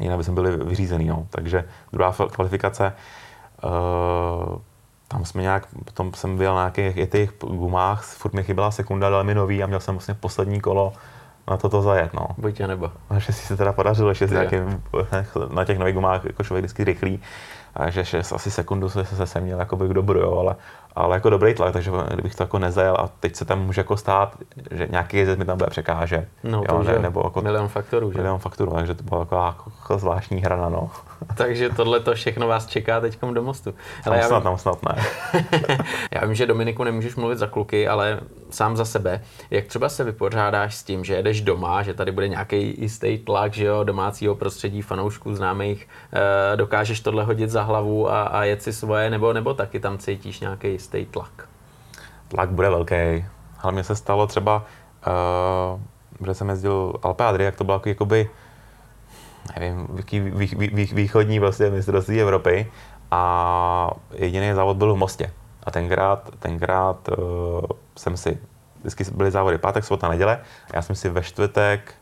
Jinak by jsme byli vyřízený. No. Takže druhá kvalifikace, uh, tam jsme nějak, potom jsem byl na nějakých i těch gumách, furt mi chyběla sekunda, dali mi nový a měl jsem vlastně poslední kolo na toto zajet. No. Buď a nebo. Že si se teda podařilo Jo. nějakým, (laughs) na těch nových gumách jako člověk vždycky rychlý. A že šest, asi sekundu se, se, se měl jako k dobru, jo, ale, ale jako dobrý tlak, takže kdybych to jako nezajel a teď se tam může jako stát, že nějaký jezdec mi tam bude překážet. No, jo, ne, nebo jako milion faktorů, že? milion fakturů, takže to byla jako, jako zvláštní hrana, no. (laughs) Takže tohle to všechno vás čeká teď do mostu. Ale já, tam snad, tam snad ne. (laughs) já vím, že Dominiku nemůžeš mluvit za kluky, ale sám za sebe. Jak třeba se vypořádáš s tím, že jedeš doma, že tady bude nějaký jistý tlak, že jo, domácího prostředí, fanoušků, známých, eh, dokážeš tohle hodit za hlavu a, a jet si svoje, nebo, nebo taky tam cítíš nějaký jistý tlak? Tlak bude velký. Ale mně se stalo třeba, uh, že jsem jezdil Alpe Adria, jak to bylo jako, jakoby, nevím, vý, vý, vý, východní vlastně mistrovství Evropy a jediný závod byl v Mostě. A tenkrát, tenkrát uh, jsem si, vždycky byly závody pátek, sobota, neděle a já jsem si ve čtvrtek,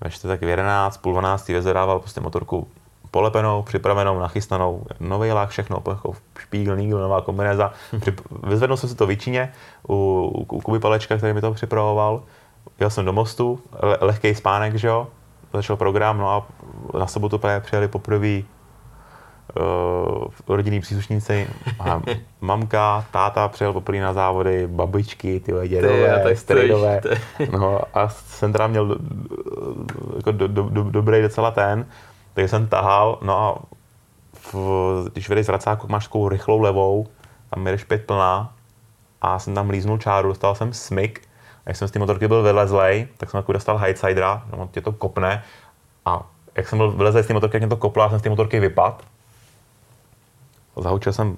ve čtvrtek v 11, půl 12 vyzvedával prostě motorku polepenou, připravenou, nachystanou, nový lák, všechno, jako špígl, nígl, nová kombinéza. Přip, vyzvedl jsem si to v Víčině u, u, u Kuby Palečka, který mi to připravoval. Jel jsem do mostu, le, lehký spánek, že jo, začal program, no a na sobotu právě přijeli poprvé uh, rodinní příslušníci, (laughs) mamka, táta přijel poprvé na závody, babičky, ty Ty dědové, to je- No a jsem teda měl do, jako do, do, do, dobrý docela ten, takže jsem tahal, no a v, když vedeš z racáku, máš takovou rychlou levou, tam jedeš pět plná a jsem tam líznul čáru, dostal jsem smyk, jak jsem z té motorky byl vylezlej, tak jsem jako dostal highsidera, no, tě to kopne a jak jsem byl vylezlej z té motorky, jak mě to koplo, já jsem z té motorky vypad. Zahučil jsem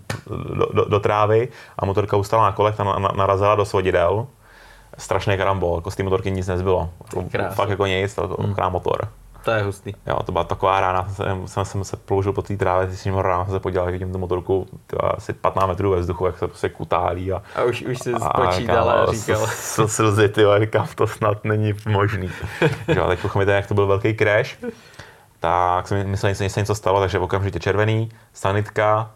do, do, do, trávy a motorka ustala na kolech, ta na, na, narazila do svodidel. Strašný karambol, jako z té motorky nic nezbylo. Jako, Krásný. fakt jako nic, to, to hmm. motor. To je hustý. Jo, to byla taková rána, jsem, jsem, jsem se ploužil po té trávě, s ním ráno jsem se podíval, jak vidím tu motorku asi 15 metrů ve vzduchu, jak se prostě kutálí. A, A už, už a spočítal a kámo, říkal. Slzy, ty říkám, to snad není možný. (laughs) jo, teď pochopíte, jak to byl velký crash, tak jsem myslel, že se něco stalo, takže okamžitě červený, sanitka,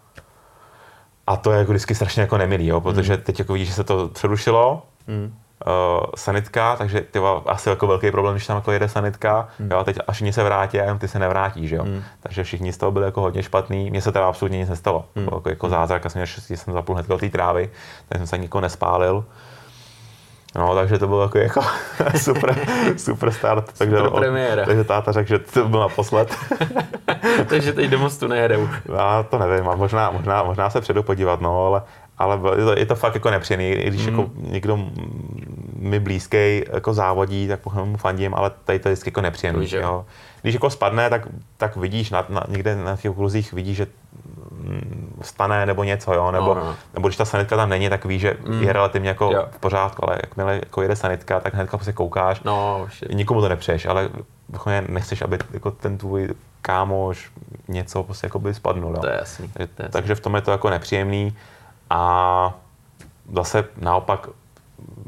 a to je jako vždycky strašně jako nemilý, jo, protože teď jako vidíš, že se to přerušilo, Hmm. Uh, sanitka, takže ty asi jako velký problém, když tam jako jede sanitka, hmm. jo, teď až oni se vrátí a ty se nevrátíš, jo. Hmm. Takže všichni z toho byli jako hodně špatný, mně se teda absolutně nic nestalo, hmm. jako, jako zázrak, asi že jsem zapul hned té trávy, tak jsem se nikoho nespálil. No, takže to bylo jako, jako (laughs) super, super start. Takže, super premiéra. takže táta řekl, že to byl naposled. (laughs) takže teď do mostu nejedou. Já to nevím, a možná, možná, možná se předu podívat, no, ale, ale je to, je to fakt jako nepříjemný, i když mm. jako někdo mi blízký jako závodí, tak mu fandím, ale tady to je vždycky jako nepříjemný. Jo. Když jako spadne, tak, tak vidíš, na, na, někde na těch okruzích vidíš, že stane nebo něco, jo, nebo, no, no. nebo když ta sanitka tam není, tak víš, že mm. je relativně jako jo. v pořádku, ale jakmile jako jede sanitka, tak hnedka se koukáš, no, nikomu to nepřeješ, ale nechceš, aby jako ten tvůj kámoš něco prostě jako by spadnul. Jo. To je jasný. Takže, to je jasný. takže v tom je to jako nepříjemný a zase naopak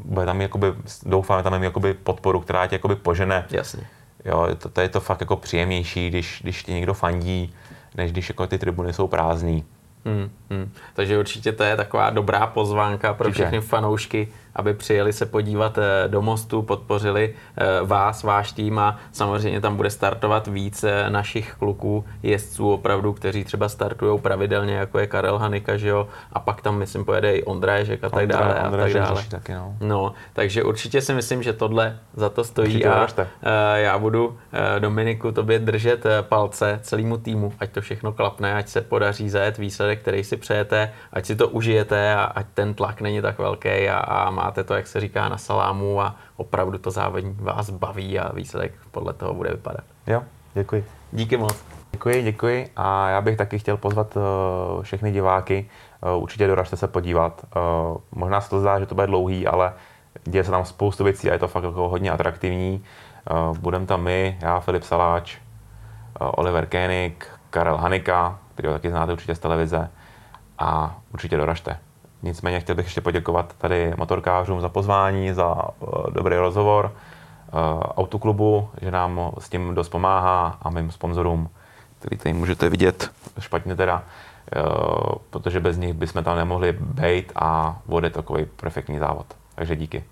bude tam jakoby, doufám, tam jakoby podporu, která tě jakoby požene. Jasně. Jo, to, to, je to fakt jako příjemnější, když, když ti někdo fandí, než když jako ty tribuny jsou prázdný. Hmm, hmm. Takže určitě to je taková dobrá pozvánka pro všechny fanoušky, aby přijeli se podívat eh, do Mostu, podpořili eh, vás, váš tým a samozřejmě tam bude startovat více našich kluků, jezdců opravdu, kteří třeba startují pravidelně, jako je Karel Hanika, že jo, a pak tam myslím pojede i Ondrážek a tak Ondra, dále. A tak dále. Taky, no. no. takže určitě si myslím, že tohle za to stojí určitě a já budu Dominiku tobě držet palce celému týmu, ať to všechno klapne, ať se podaří zajet výsledek, který si přejete, ať si to užijete a ať ten tlak není tak velký a, a má máte to, jak se říká, na salámu a opravdu to závodní vás baví a výsledek podle toho bude vypadat. Jo, děkuji. Díky moc. Děkuji, děkuji a já bych taky chtěl pozvat uh, všechny diváky, uh, určitě doražte se podívat. Uh, možná se to zdá, že to bude dlouhý, ale děje se tam spoustu věcí a je to fakt jako hodně atraktivní. Budeme tam my, já, Filip Saláč, Oliver Koenig, Karel Hanika, který ho taky znáte určitě z televize a určitě doražte. Nicméně chtěl bych ještě poděkovat tady motorkářům za pozvání, za uh, dobrý rozhovor, uh, autoklubu, že nám s tím dost pomáhá a mým sponzorům, který tady můžete vidět, špatně teda, uh, protože bez nich bychom tam nemohli být a vody takový perfektní závod. Takže díky.